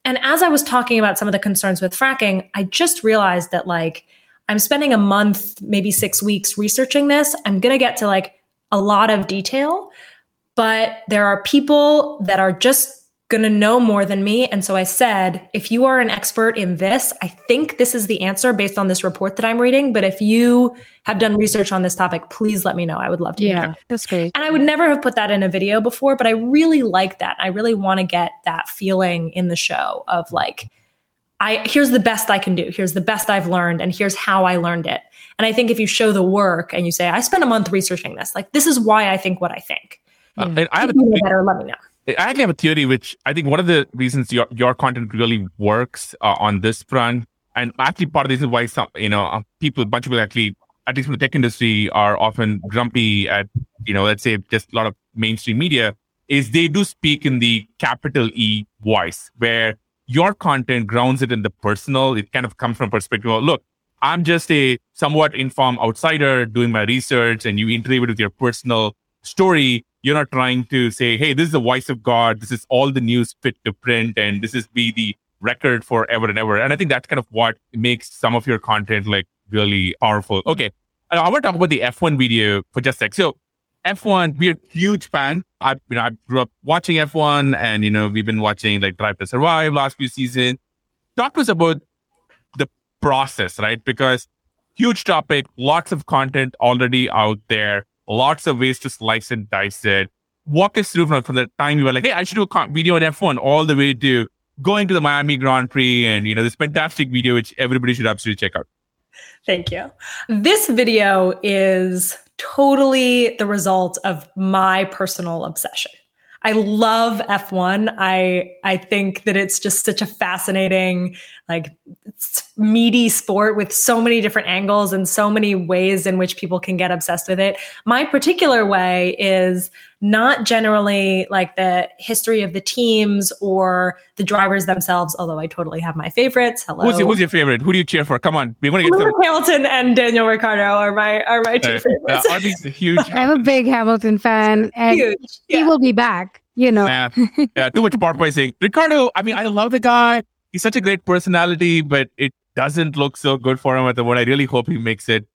And as I was talking about some of the concerns with fracking, I just realized that like I'm spending a month, maybe six weeks researching this. I'm going to get to like a lot of detail, but there are people that are just going to know more than me. And so I said, if you are an expert in this, I think this is the answer based on this report that I'm reading. But if you have done research on this topic, please let me know. I would love to hear. yeah. That's great. And I would never have put that in a video before, but I really like that. I really want to get that feeling in the show of like, I here's the best I can do. Here's the best I've learned, and here's how I learned it. And I think if you show the work and you say, I spent a month researching this, like this is why I think what I think. Uh, and I have If you know a, better, let me know. I actually have a theory, which I think one of the reasons your, your content really works uh, on this front, and actually part of this is why some, you know, uh, people, a bunch of people actually, at least from the tech industry, are often grumpy at, you know, let's say just a lot of mainstream media, is they do speak in the capital E voice, where your content grounds it in the personal. It kind of comes from a perspective of, look, I'm just a somewhat informed outsider doing my research, and you interview it with your personal story you're not trying to say, hey, this is the voice of God. This is all the news fit to print, and this is be the record forever and ever. And I think that's kind of what makes some of your content like really powerful. Okay. I want to talk about the F1 video for just a sec. So F1, we're huge fan. I, you know, I grew up watching F1 and, you know, we've been watching like Drive to Survive last few seasons. Talk to us about the process, right? Because huge topic, lots of content already out there lots of ways to slice and dice it. Walk us through from, from the time you were like, hey, I should do a video on F1 all the way to going to the Miami Grand Prix and, you know, this fantastic video, which everybody should absolutely check out. Thank you. This video is totally the result of my personal obsession. I love F1. I I think that it's just such a fascinating, like meaty sport with so many different angles and so many ways in which people can get obsessed with it. My particular way is not generally like the history of the teams or the drivers themselves, although I totally have my favorites. Hello. Who's your, who's your favorite? Who do you cheer for? Come on. We want to get Lewis Hamilton and Daniel Ricciardo are my are my two uh, favorites. Uh, are these huge? I'm a big Hamilton fan and huge. Yeah. he will be back, you know. Yeah, yeah too much porpoising. Ricciardo, I mean, I love the guy. He's such a great personality, but it doesn't look so good for him at the moment. I really hope he makes it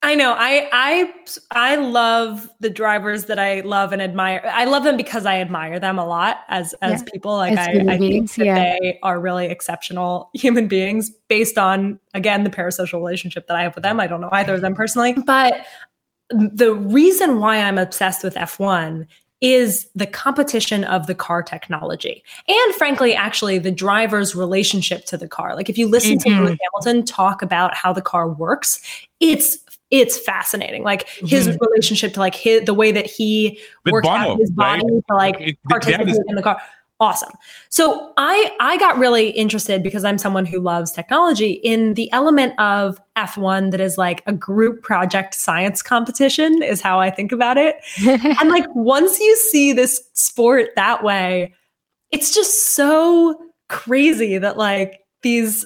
I know. I I I love the drivers that I love and admire. I love them because I admire them a lot as as yeah. people. Like as I, I think that yeah. they are really exceptional human beings based on again the parasocial relationship that I have with them. I don't know either of them personally, but the reason why I'm obsessed with F1 is the competition of the car technology and frankly actually the driver's relationship to the car like if you listen mm-hmm. to Lewis Hamilton talk about how the car works it's it's fascinating. Like his mm-hmm. relationship to like his the way that he works Bono, out his body right? to like participate in the car. Awesome. So I I got really interested because I'm someone who loves technology in the element of F1 that is like a group project science competition is how I think about it. and like once you see this sport that way, it's just so crazy that like these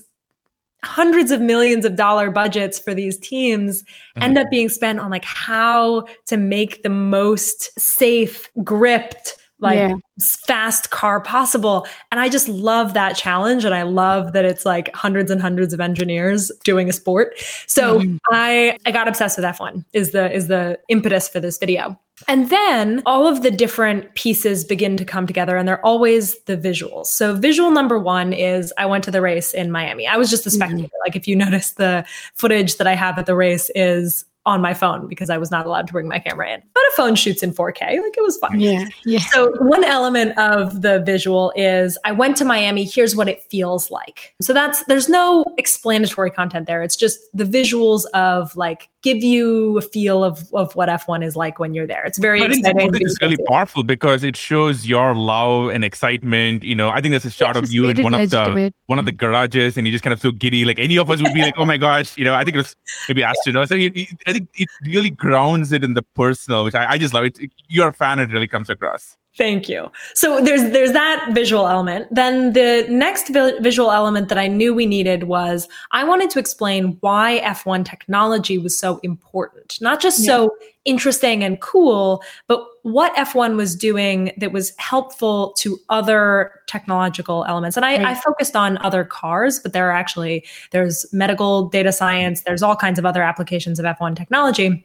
hundreds of millions of dollar budgets for these teams mm-hmm. end up being spent on like how to make the most safe gripped like yeah. fast car possible and i just love that challenge and i love that it's like hundreds and hundreds of engineers doing a sport so mm-hmm. i i got obsessed with f1 is the is the impetus for this video and then all of the different pieces begin to come together, and they're always the visuals. So, visual number one is I went to the race in Miami. I was just a mm-hmm. spectator. Mm-hmm. Like, if you notice, the footage that I have at the race is on my phone because I was not allowed to bring my camera in. But a phone shoots in 4K. Like it was fun. Yeah. Yeah. So one element of the visual is I went to Miami. Here's what it feels like. So that's there's no explanatory content there. It's just the visuals of like give you a feel of, of what F1 is like when you're there. It's very but exciting. It's really powerful because it shows your love and excitement. You know, I think there's a shot of you in one of the one of the garages and you just kind of feel giddy. Like any of us would be like, oh my gosh, you know, I think it was maybe astronauts. So I think it really grounds it in the personal, which I, I just love. It, you're a fan, it really comes across. Thank you. So there's there's that visual element. Then the next vi- visual element that I knew we needed was I wanted to explain why F1 technology was so important. Not just yeah. so interesting and cool, but what F1 was doing that was helpful to other technological elements. And I, right. I focused on other cars, but there are actually there's medical data science, there's all kinds of other applications of F1 technology.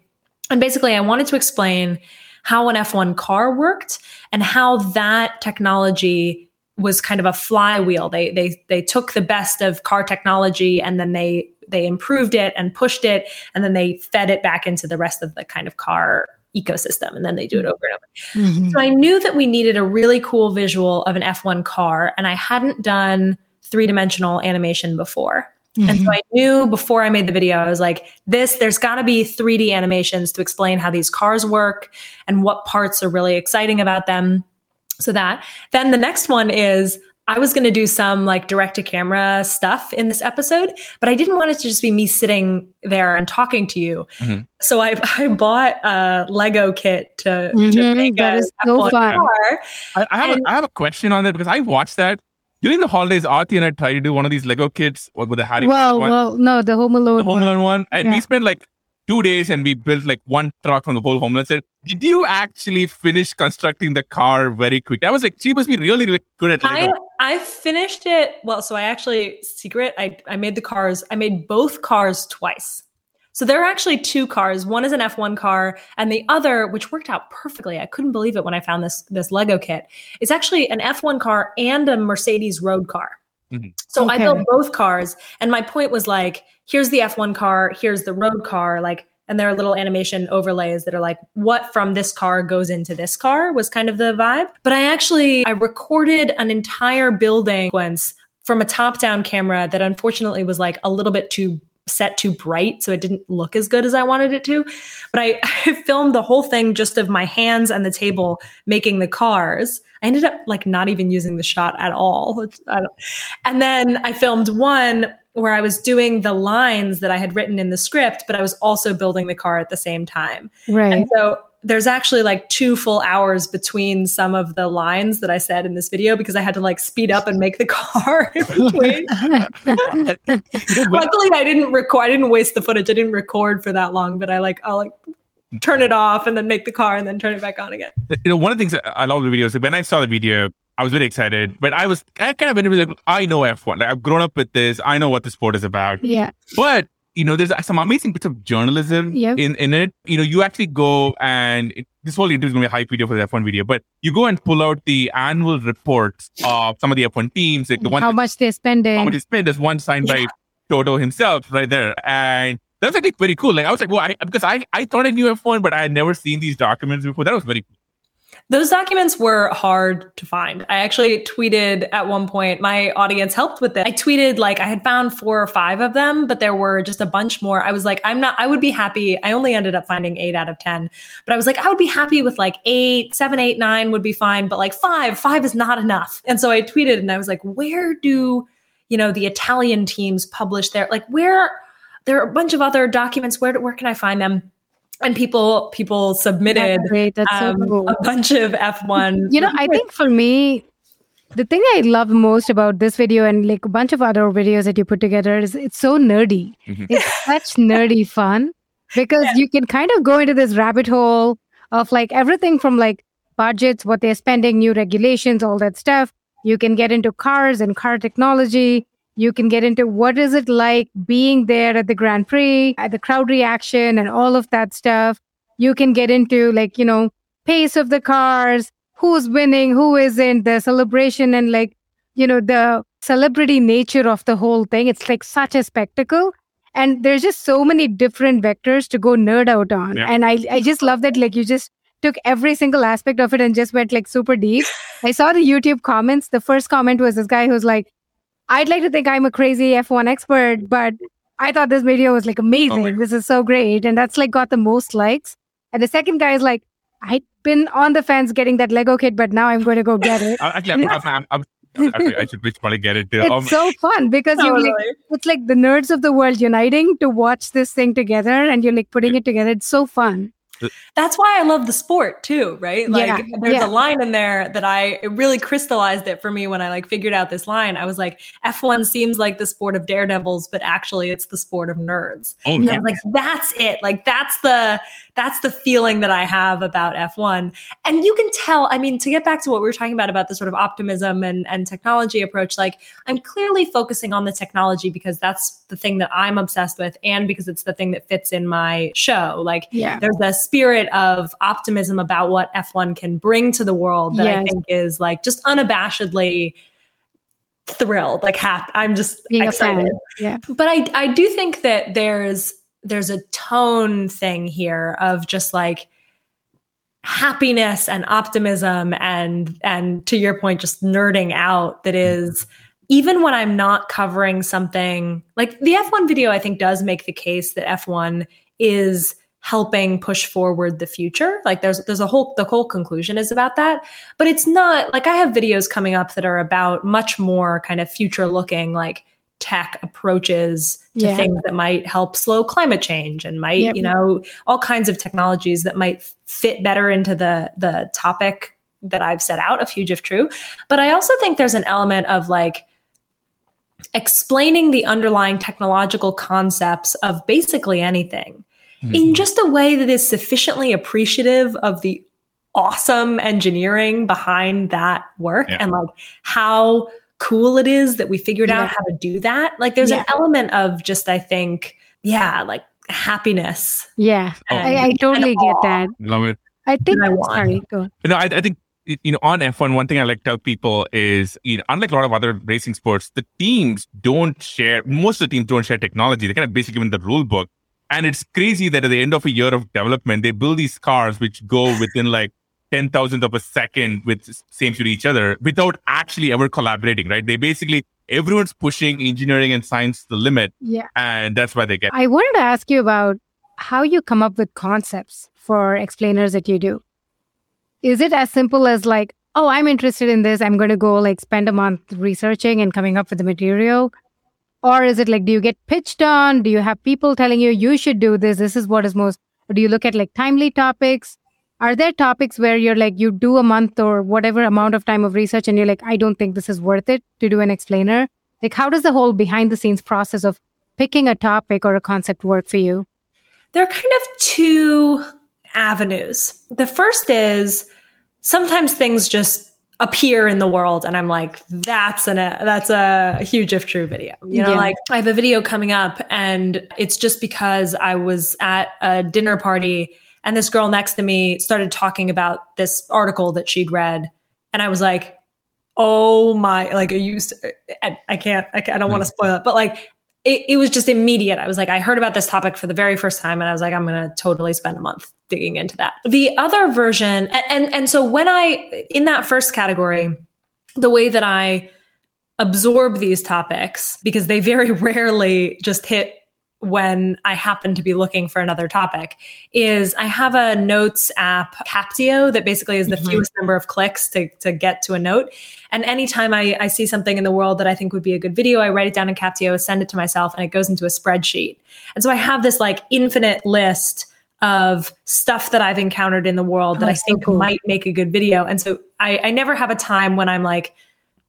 And basically I wanted to explain how an F1 car worked and how that technology was kind of a flywheel. They they they took the best of car technology and then they they improved it and pushed it and then they fed it back into the rest of the kind of car ecosystem and then they do it over and over. Mm-hmm. So I knew that we needed a really cool visual of an F1 car and I hadn't done three-dimensional animation before. Mm-hmm. And so mm-hmm. I knew before I made the video, I was like, this, there's got to be 3D animations to explain how these cars work and what parts are really exciting about them. So that. Then the next one is I was going to do some like direct to camera stuff in this episode, but I didn't want it to just be me sitting there and talking to you. Mm-hmm. So I, I bought a Lego kit to, mm-hmm. to make that a is so fun. Car. I, I have and, a, I have a question on that because I watched that during the holidays. Aarthi and I tried to do one of these Lego kits with the Harry. Well, well, no, the Home Alone, the Home Alone one, and yeah. we spent like two days and we built like one truck from the whole Home Alone said, Did you actually finish constructing the car very quick? That was like she must be really, really good at Lego. I, I finished it. Well, so I actually secret, I, I made the cars, I made both cars twice. So there are actually two cars. One is an F1 car, and the other, which worked out perfectly. I couldn't believe it when I found this this Lego kit. It's actually an F1 car and a Mercedes road car. Mm-hmm. So okay. I built both cars, and my point was like, here's the F1 car, here's the road car, like, and there are little animation overlays that are like, what from this car goes into this car was kind of the vibe. But I actually I recorded an entire building sequence from a top-down camera that unfortunately was like a little bit too set too bright so it didn't look as good as I wanted it to. But I, I, filmed the whole thing just of my hands and the table making the cars. I ended up like not even using the shot at all. And then I filmed one where I was doing the lines that I had written in the script, but I was also building the car at the same time. Right. And so there's actually like two full hours between some of the lines that I said in this video because I had to like speed up and make the car. Luckily, I didn't record. I didn't waste the footage. I didn't record for that long, but I like I'll like turn it off and then make the car and then turn it back on again. You know, one of the things I love the videos. When I saw the video, I was really excited, but I was I kind of went like, I know F1. Like I've grown up with this. I know what the sport is about. Yeah. But you know, there's some amazing bits of journalism yep. in, in it. You know, you actually go and it, this whole interview is going to be a hype video for the F1 video, but you go and pull out the annual reports of some of the F1 teams, like the one how much they're spending, how much they spend. There's one signed yeah. by Toto himself right there, and that's think very cool. Like I was like, well, I, because I I thought I knew F1, but I had never seen these documents before. That was very cool. Those documents were hard to find. I actually tweeted at one point, my audience helped with it. I tweeted like I had found four or five of them, but there were just a bunch more. I was like, I'm not, I would be happy. I only ended up finding eight out of 10, but I was like, I would be happy with like eight, seven, eight, nine would be fine, but like five, five is not enough. And so I tweeted and I was like, where do, you know, the Italian teams publish their, like, where, there are a bunch of other documents. Where, where can I find them? And people people submitted That's That's um, so cool. a bunch of F1. You know, I think for me, the thing I love most about this video and like a bunch of other videos that you put together is it's so nerdy. Mm-hmm. It's such nerdy fun because yeah. you can kind of go into this rabbit hole of like everything from like budgets, what they're spending, new regulations, all that stuff. You can get into cars and car technology. You can get into what is it like being there at the Grand Prix, at the crowd reaction and all of that stuff. You can get into like, you know, pace of the cars, who's winning, who isn't, the celebration and like, you know, the celebrity nature of the whole thing. It's like such a spectacle. And there's just so many different vectors to go nerd out on. Yeah. And I, I just love that like you just took every single aspect of it and just went like super deep. I saw the YouTube comments. The first comment was this guy who's like, I'd like to think I'm a crazy F1 expert, but I thought this video was like amazing. Oh this is so great. And that's like got the most likes. And the second guy is like, I've been on the fence getting that Lego kit, but now I'm going to go get it. Actually, I'm, I'm, I'm, I should probably get it too. It's um, so fun because you like, it's like the nerds of the world uniting to watch this thing together and you're like putting it together. It's so fun. That's why I love the sport too, right? Like yeah, there's yeah. a line in there that I it really crystallized it for me when I like figured out this line. I was like, F1 seems like the sport of daredevils, but actually it's the sport of nerds. Oh, yeah. Like that's it. Like that's the that's the feeling that I have about F1. And you can tell, I mean, to get back to what we were talking about, about the sort of optimism and, and technology approach, like I'm clearly focusing on the technology because that's the thing that I'm obsessed with and because it's the thing that fits in my show. Like yeah. there's a spirit of optimism about what F1 can bring to the world that yes. I think is like just unabashedly thrilled like happy i'm just Being excited yeah but i i do think that there's there's a tone thing here of just like happiness and optimism and and to your point just nerding out that mm-hmm. even when I'm not covering something like the F1 video I think does make the case that F1 is helping push forward the future. Like there's there's a whole the whole conclusion is about that, but it's not like I have videos coming up that are about much more kind of future looking like tech approaches to yeah. things that might help slow climate change and might yep. you know all kinds of technologies that might fit better into the the topic that I've set out of huge if true but I also think there's an element of like explaining the underlying technological concepts of basically anything mm-hmm. in just a way that is sufficiently appreciative of the awesome engineering behind that work yeah. and like how cool it is that we figured yeah. out how to do that. Like there's yeah. an element of just, I think, yeah, like happiness. Yeah. I, I, totally get that. Love it. I think, I sorry, go. No, I, I think you know, on F1, one thing I like to tell people is, you know, unlike a lot of other racing sports, the teams don't share, most of the teams don't share technology. They kind of basically in the rule book. And it's crazy that at the end of a year of development, they build these cars which go within like ten thousandth of a second with same to each other without actually ever collaborating, right? They basically everyone's pushing engineering and science to the limit. Yeah. And that's why they get I wanted to ask you about how you come up with concepts for explainers that you do. Is it as simple as like, oh, I'm interested in this, I'm gonna go like spend a month researching and coming up with the material? Or is it like, do you get pitched on? Do you have people telling you you should do this? This is what is most, or do you look at like timely topics? Are there topics where you're like you do a month or whatever amount of time of research and you're like i don't think this is worth it to do an explainer like how does the whole behind the scenes process of picking a topic or a concept work for you? There are kind of two avenues. The first is sometimes things just appear in the world and i'm like that's an a, that's a huge if true video. You know yeah. like i have a video coming up and it's just because i was at a dinner party and this girl next to me started talking about this article that she'd read. And I was like, oh my, like, I used, I, I can't, I, can't, I don't want to mm. spoil it, but like, it, it was just immediate. I was like, I heard about this topic for the very first time, and I was like, I'm going to totally spend a month digging into that. The other version, and, and, and so when I, in that first category, the way that I absorb these topics, because they very rarely just hit when I happen to be looking for another topic is I have a notes app, Captio, that basically is the mm-hmm. fewest number of clicks to, to get to a note. And anytime I, I see something in the world that I think would be a good video, I write it down in Captio, send it to myself, and it goes into a spreadsheet. And so I have this like infinite list of stuff that I've encountered in the world oh, that I think so cool. might make a good video. And so I, I never have a time when I'm like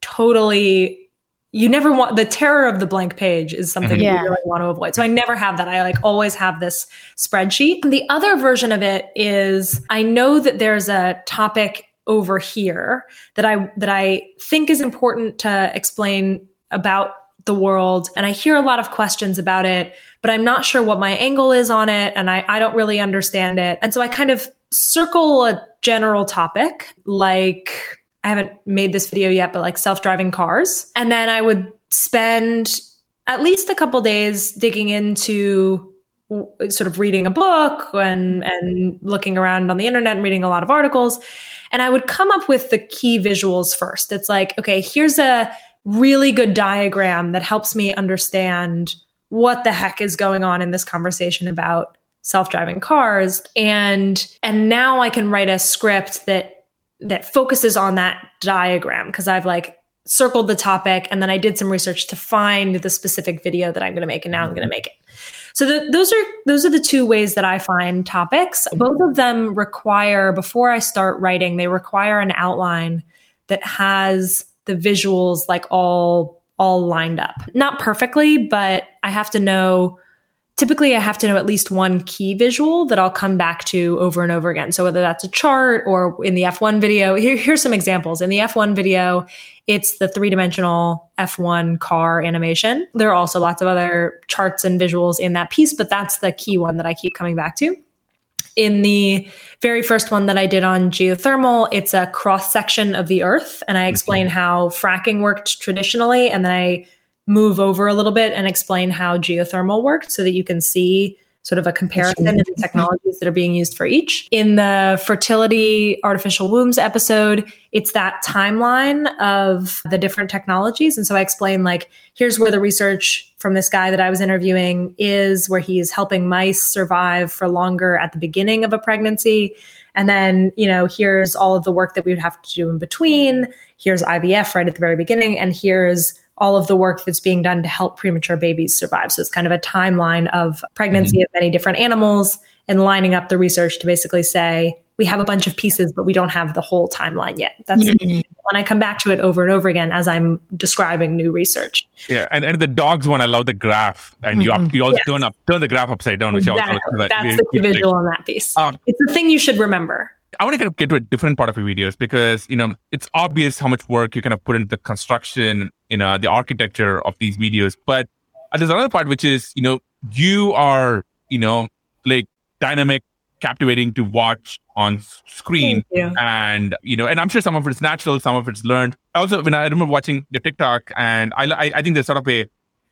totally you never want the terror of the blank page is something yeah. you mm-hmm. really want to avoid. So I never have that. I like always have this spreadsheet. The other version of it is I know that there's a topic over here that I that I think is important to explain about the world and I hear a lot of questions about it, but I'm not sure what my angle is on it and I, I don't really understand it. And so I kind of circle a general topic like I haven't made this video yet, but like self driving cars. And then I would spend at least a couple days digging into sort of reading a book and and looking around on the internet and reading a lot of articles. And i would come up with the key visuals first. It's like okay here's a really good diagram that helps me understand what the heck is going on in this conversation about self-driving cars. And and now i can write a script that that focuses on that diagram because I've like circled the topic and then I did some research to find the specific video that I'm going to make and now I'm going to mm-hmm. make it. So the, those are those are the two ways that I find topics. Mm-hmm. Both of them require before I start writing, they require an outline that has the visuals like all all lined up. Not perfectly, but I have to know typically I have to know at least one key visual that I'll come back to over and over again. So whether that's a chart or in the F1 video, here, here's some examples. In the F1 video, it's the three dimensional F1 car animation. There are also lots of other charts and visuals in that piece, but that's the key one that I keep coming back to. In the very first one that I did on geothermal, it's a cross section of the earth. And I mm-hmm. explain how fracking worked traditionally. And then I move over a little bit and explain how geothermal worked so that you can see sort of a comparison in the technologies that are being used for each. In the fertility artificial wombs episode, it's that timeline of the different technologies. And so I explain like, here's where the research from this guy that I was interviewing is where he's helping mice survive for longer at the beginning of a pregnancy. And then, you know, here's all of the work that we would have to do in between. Here's IVF right at the very beginning. And here's all of the work that's being done to help premature babies survive. So it's kind of a timeline of pregnancy mm-hmm. of many different animals and lining up the research to basically say, we have a bunch of pieces, but we don't have the whole timeline yet. That's mm-hmm. when I come back to it over and over again as I'm describing new research. Yeah, and, and the dogs one, I love the graph, and you up, you also yes. turn up turn the graph upside down, which exactly. also that's the visual on that piece. Um, it's the thing you should remember. I want to kind of get to a different part of your videos because you know it's obvious how much work you kind of put into the construction, you know, the architecture of these videos. But there's another part which is you know you are you know like dynamic captivating to watch on screen. And, you know, and I'm sure some of it's natural, some of it's learned. Also, when I remember watching your TikTok and I, I, I think there's sort of a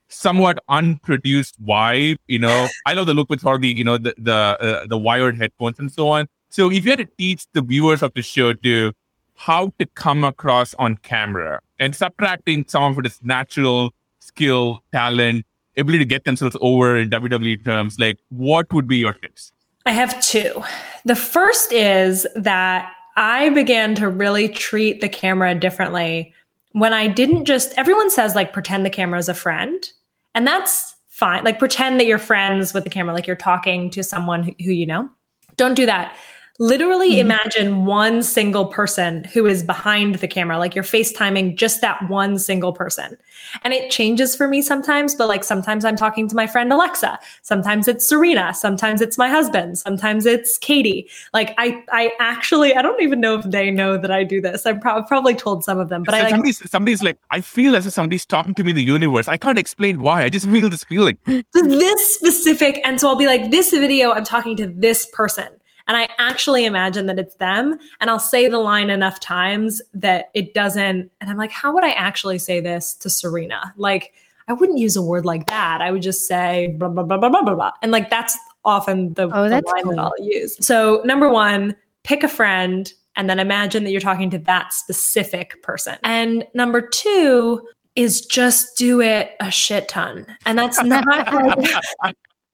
somewhat unproduced vibe, you know, I love the look with all the, you know, the, the, uh, the wired headphones and so on. So if you had to teach the viewers of the show to how to come across on camera and subtracting some of it is natural skill, talent, ability to get themselves over in WWE terms, like what would be your tips? I have two. The first is that I began to really treat the camera differently when I didn't just, everyone says like pretend the camera is a friend. And that's fine. Like pretend that you're friends with the camera, like you're talking to someone who you know. Don't do that literally mm-hmm. imagine one single person who is behind the camera like you're facetiming just that one single person. And it changes for me sometimes but like sometimes i'm talking to my friend alexa sometimes it's serena sometimes it's my husband sometimes it's katie. Like i i actually i don't even know if they know that i do this. I've pro- probably told some of them but so i like somebody's, somebody's like i feel as if somebody's talking to me in the universe. I can't explain why. I just feel this feeling. This specific and so i'll be like this video i'm talking to this person and I actually imagine that it's them. And I'll say the line enough times that it doesn't. And I'm like, how would I actually say this to Serena? Like, I wouldn't use a word like that. I would just say blah, blah, blah, blah, blah, blah. And like, that's often the, oh, that's the line cool. that I'll use. So, number one, pick a friend and then imagine that you're talking to that specific person. And number two, is just do it a shit ton. And that's not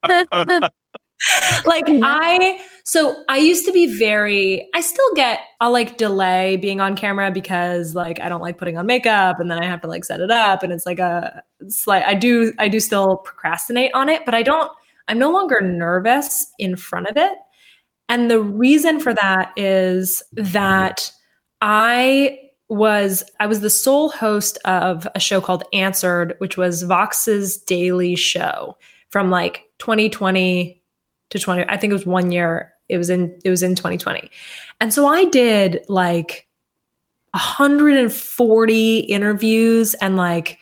like I so I used to be very I still get I'll like delay being on camera because like I don't like putting on makeup and then I have to like set it up and it's like a it's like I do I do still procrastinate on it, but I don't I'm no longer nervous in front of it. And the reason for that is that I was I was the sole host of a show called Answered, which was Vox's daily show from like 2020 to 20 i think it was one year it was in it was in 2020 and so i did like 140 interviews and like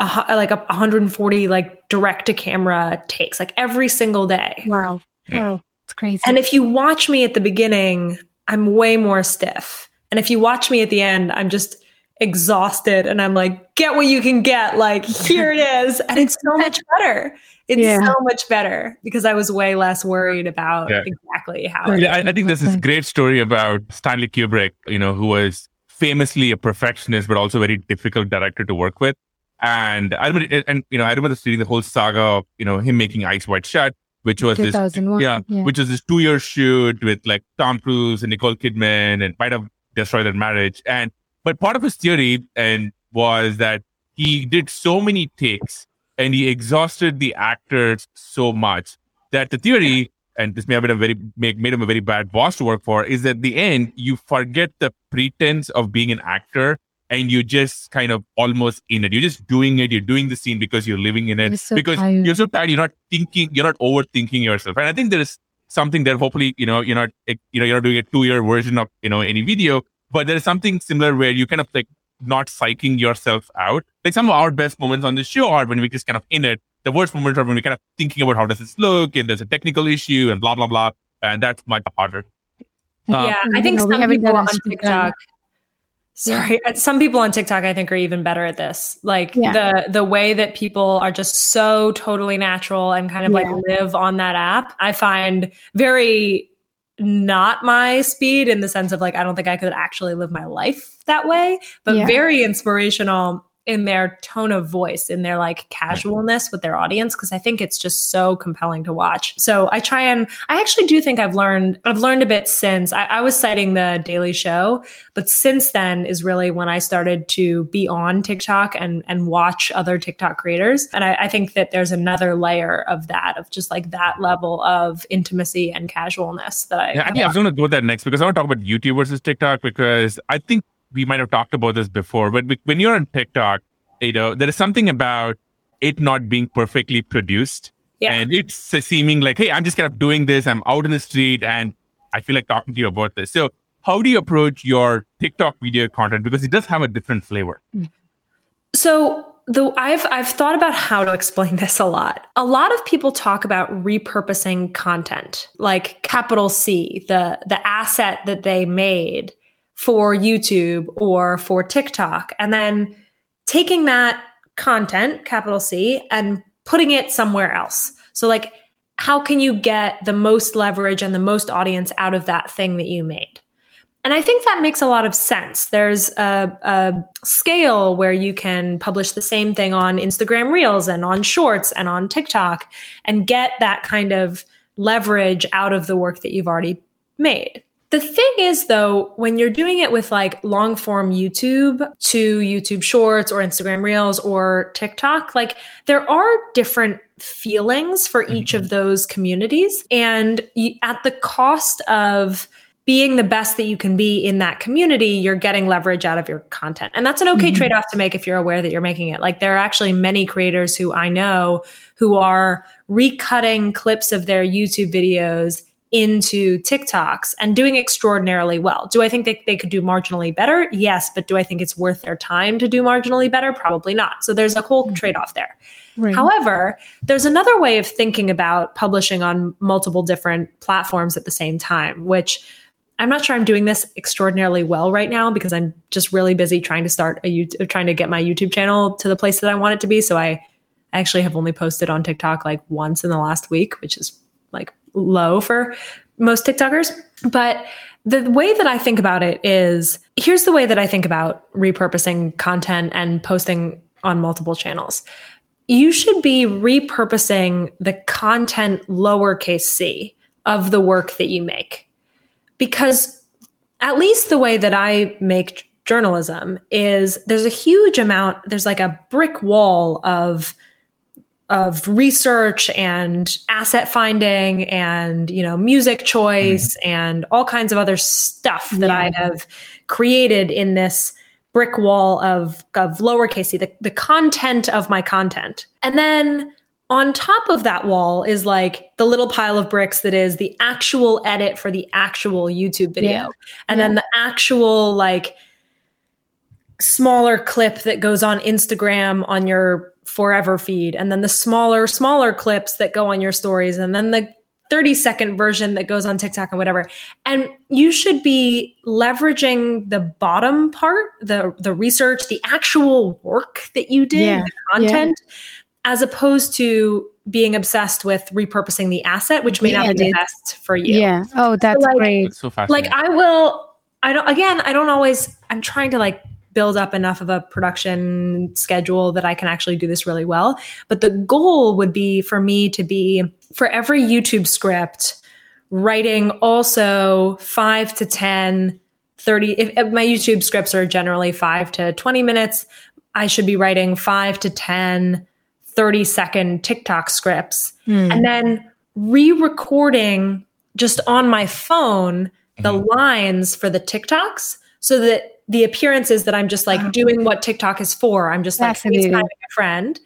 a, like a 140 like direct to camera takes like every single day. Wow. Wow. It's crazy. And if you watch me at the beginning i'm way more stiff. And if you watch me at the end i'm just exhausted and i'm like get what you can get. Like here it is. And it's so much better it's yeah. so much better because I was way less worried about yeah. exactly how. Yeah, I, I, think there's this great story about Stanley Kubrick, you know, who was famously a perfectionist but also a very difficult director to work with. And I remember, and you know, I remember reading the whole saga of you know him making Eyes Wide Shut, which was this, yeah, yeah, which was this two-year shoot with like Tom Cruise and Nicole Kidman, and might have destroyed their marriage. And but part of his theory and was that he did so many takes and he exhausted the actors so much that the theory, and this may have been a very make, made him a very bad boss to work for, is that the end you forget the pretense of being an actor and you just kind of almost in it. You're just doing it. You're doing the scene because you're living in it. So because tired. you're so tired. You're not thinking. You're not overthinking yourself. And I think there is something there. Hopefully, you know, you're not, you know, you're not doing a two year version of, you know, any video, but there is something similar where you kind of like not psyching yourself out. Like some of our best moments on the show are when we just kind of in it. The worst moments are when we're kind of thinking about how does this look and there's a technical issue and blah blah blah. And that's much harder. Um, yeah, I think some people on TikTok. Sorry, some people on TikTok I think are even better at this. Like yeah. the the way that people are just so totally natural and kind of yeah. like live on that app. I find very not my speed in the sense of like I don't think I could actually live my life that way, but yeah. very inspirational in their tone of voice, in their like casualness with their audience, because I think it's just so compelling to watch. So I try and I actually do think I've learned I've learned a bit since I, I was citing the Daily Show, but since then is really when I started to be on TikTok and and watch other TikTok creators. And I, I think that there's another layer of that, of just like that level of intimacy and casualness that I yeah, I think I'm gonna go there next because I want to talk about YouTube versus TikTok because I think we might have talked about this before, but when you're on TikTok, you know, there is something about it not being perfectly produced. Yeah. And it's seeming like, hey, I'm just kind of doing this. I'm out in the street and I feel like talking to you about this. So, how do you approach your TikTok video content? Because it does have a different flavor. Mm-hmm. So, the I've I've thought about how to explain this a lot. A lot of people talk about repurposing content, like capital C, the the asset that they made for YouTube or for TikTok, and then taking that content, capital C, and putting it somewhere else. So, like, how can you get the most leverage and the most audience out of that thing that you made? And I think that makes a lot of sense. There's a, a, scale where you can publish the same thing on Instagram Reels and on Shorts and on TikTok and get that kind of leverage out of the work that you've already made. The thing is, though, when you're doing it with like long form YouTube to YouTube Shorts or Instagram Reels or TikTok, like there are different feelings for each mm-hmm. of those communities. And you, at the cost of being the best that you can be in that community, you're getting leverage out of your content. And that's an okay mm-hmm. trade off to make if you're aware that you're making it. Like there are actually many creators who I know who are recutting clips of their YouTube videos into TikToks and doing extraordinarily well. Do I think that they could do marginally better? Yes, but do I think it's worth their time to do marginally better? Probably not. So there's a whole mm-hmm. trade off there. Right. However, there's another way of thinking about publishing on multiple different platforms at the same time, which I'm not sure I'm doing this extraordinarily well right now because I'm just really busy trying to start a YouTube, trying to get my YouTube channel to the place that I want it to be. So I actually have only posted on TikTok like once in the last week, which is low for most TikTokers. But the way that I think about it is here's the way that I think about repurposing content and posting on multiple channels. You should be repurposing the content lowercase c of the work that you make. Because at least the way that I make journalism is there's a huge amount, there's like a brick wall of of research and asset finding and you know music choice mm. and all kinds of other stuff that yeah. I have created in this brick wall of of lowercase the, the content of my content. And then on top of that wall is like the little pile of bricks that is the actual edit for the actual YouTube video. Yeah. And yeah. then the actual like smaller clip that goes on Instagram on your forever feed and then the smaller smaller clips that go on your stories and then the 30 second version that goes on TikTok and whatever. And you should be leveraging the bottom part, the the research, the actual work that you did, yeah. the content, yeah. as opposed to being obsessed with repurposing the asset, which may yeah, not be the best for you. Yeah. Oh, that's so like, great. so like I will I don't again, I don't always I'm trying to like build up enough of a production schedule that I can actually do this really well. But the goal would be for me to be for every YouTube script, writing also five to 10, 30. If, if my YouTube scripts are generally five to 20 minutes, I should be writing five to 10, 30 second TikTok scripts mm. and then re recording just on my phone the mm-hmm. lines for the TikToks so that the appearance is that I'm just like doing what TikTok is for. I'm just like FaceTiming a friend.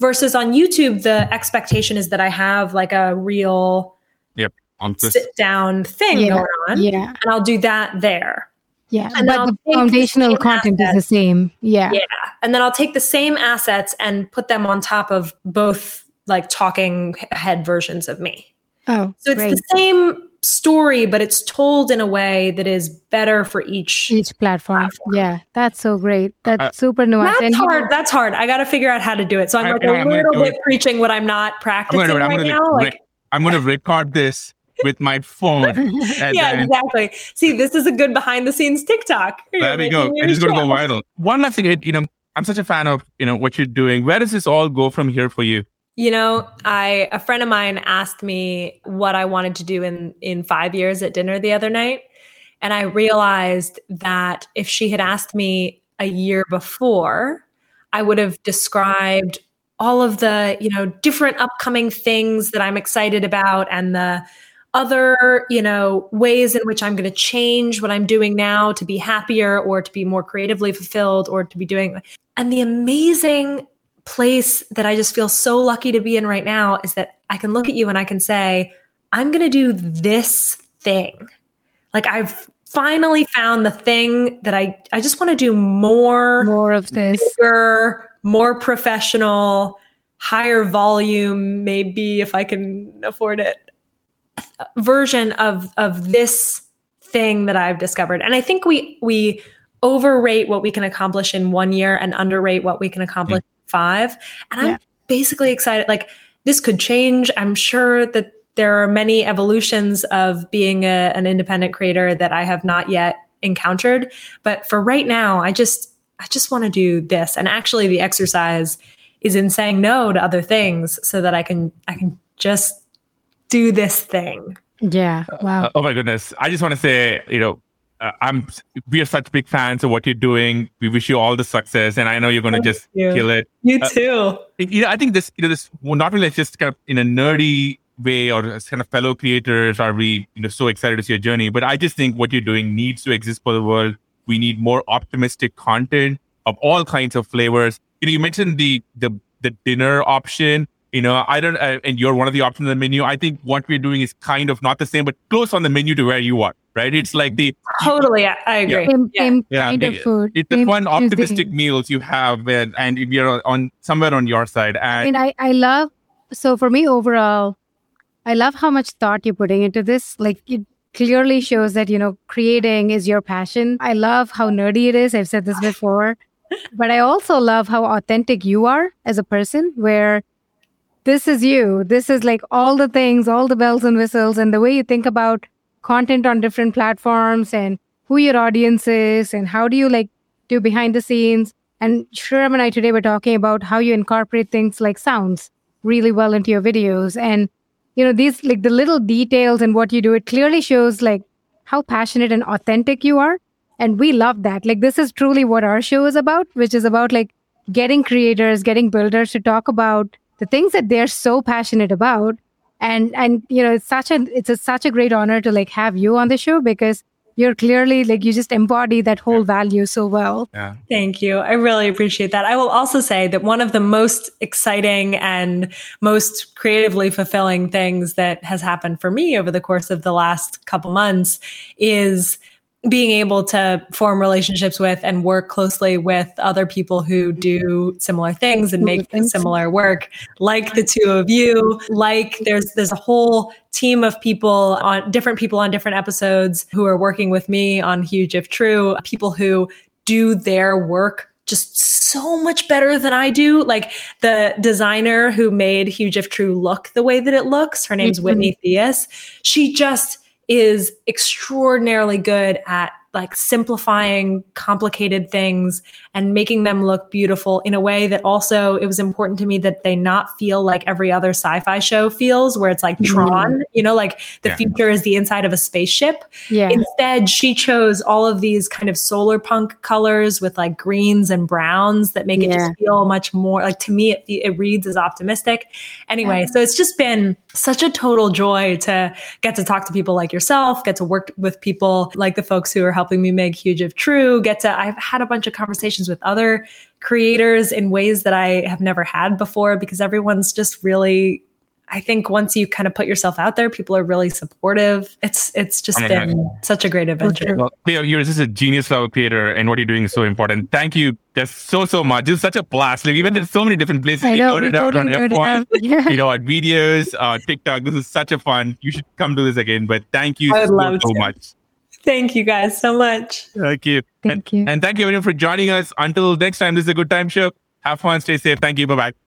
Versus on YouTube, the expectation is that I have like a real yep sit down thing yeah. going on. Yeah. And I'll do that there. Yeah. And but the foundational the content assets, is the same. Yeah. Yeah. And then I'll take the same assets and put them on top of both like talking head versions of me. Oh. So it's great. the same story, but it's told in a way that is better for each each platform. platform. Yeah, that's so great. That's uh, super nuanced. That's and hard. You that's hard. I got to figure out how to do it. So I'm like I, a little bit preaching what I'm not practicing I'm gonna, right I'm gonna, now. Like, I'm going to record this with my phone. yeah, then, exactly. See, this is a good behind the scenes TikTok. There we go. It is going to go viral. One last thing, you know, I'm such a fan of you know what you're doing. Where does this all go from here for you? You know, I a friend of mine asked me what I wanted to do in in 5 years at dinner the other night, and I realized that if she had asked me a year before, I would have described all of the, you know, different upcoming things that I'm excited about and the other, you know, ways in which I'm going to change what I'm doing now to be happier or to be more creatively fulfilled or to be doing and the amazing place that I just feel so lucky to be in right now is that I can look at you and I can say, I'm going to do this thing. Like I've finally found the thing that I I just want to do more more of this. Bigger, more professional, higher volume maybe if I can afford it version of of this thing that I've discovered. And I think we we overrate what we can accomplish in one year and underrate what we can accomplish five. And I'm basically excited. Like this could change. I'm sure that there are many evolutions of being a, an independent creator that I have not yet encountered. But for right now, I just I just want to do this. And actually the exercise is in saying no to other things so that I can I can just do this thing. Yeah. Wow. Uh, oh my goodness. I just want to say, you know, uh, I'm we are such big fans of what you're doing. We wish you all the success, and I know you're going to just you. kill it. You uh, too. You know, I think this, you know, this well, not really just kind of in a nerdy way or as kind of fellow creators are we, you know, so excited to see your journey. But I just think what you're doing needs to exist for the world. We need more optimistic content of all kinds of flavors. You know, you mentioned the the the dinner option you know i don't uh, and you're one of the options on the menu i think what we're doing is kind of not the same but close on the menu to where you are right? It's like the totally i agree. Yeah. Same, same yeah. kind of food it's the one optimistic meals you have and, and you're on somewhere on your side and, and i i love so for me overall i love how much thought you're putting into this. Like it clearly shows that you know creating is your passion. I love how nerdy it is. I've said this before. But i also love how authentic you are as a person where this is you. This is like all the things, all the bells and whistles, and the way you think about content on different platforms and who your audience is and how do you like do behind the scenes. And Sriram and I today were talking about how you incorporate things like sounds really well into your videos. And, you know, these like the little details and what you do, it clearly shows like how passionate and authentic you are. And we love that. Like, this is truly what our show is about, which is about like getting creators, getting builders to talk about the things that they're so passionate about and and you know it's such a it's a, such a great honor to like have you on the show because you're clearly like you just embody that whole value so well. Yeah. Thank you. I really appreciate that. I will also say that one of the most exciting and most creatively fulfilling things that has happened for me over the course of the last couple months is being able to form relationships with and work closely with other people who do similar things and make similar work like the two of you like there's there's a whole team of people on different people on different episodes who are working with me on huge if true people who do their work just so much better than I do. Like the designer who made Huge If True look the way that it looks, her name's mm-hmm. Whitney Theus. She just is extraordinarily good at like simplifying complicated things and making them look beautiful in a way that also it was important to me that they not feel like every other sci-fi show feels where it's like mm-hmm. Tron, you know, like the yeah. future is the inside of a spaceship. Yeah. Instead, she chose all of these kind of solar punk colors with like greens and browns that make yeah. it just feel much more like to me it, it reads as optimistic. Anyway, yeah. so it's just been such a total joy to get to talk to people like yourself, get to work with people like the folks who are helping me make huge if true, get to I've had a bunch of conversations with other creators in ways that I have never had before because everyone's just really I think once you kind of put yourself out there, people are really supportive. It's it's just been such a great adventure. Well, Cleo, you're just a genius level creator, and what you're doing is so important. Thank you. There's so so much. It's such a blast. Like even there's so many different places. I know, you totally on F1, yeah. you know, on videos, uh, TikTok. This is such a fun. You should come do this again. But thank you so, so much. Thank you guys so much. Thank you. Thank and, you. And thank you everyone for joining us. Until next time, this is a good time show. Have fun, stay safe. Thank you. Bye bye.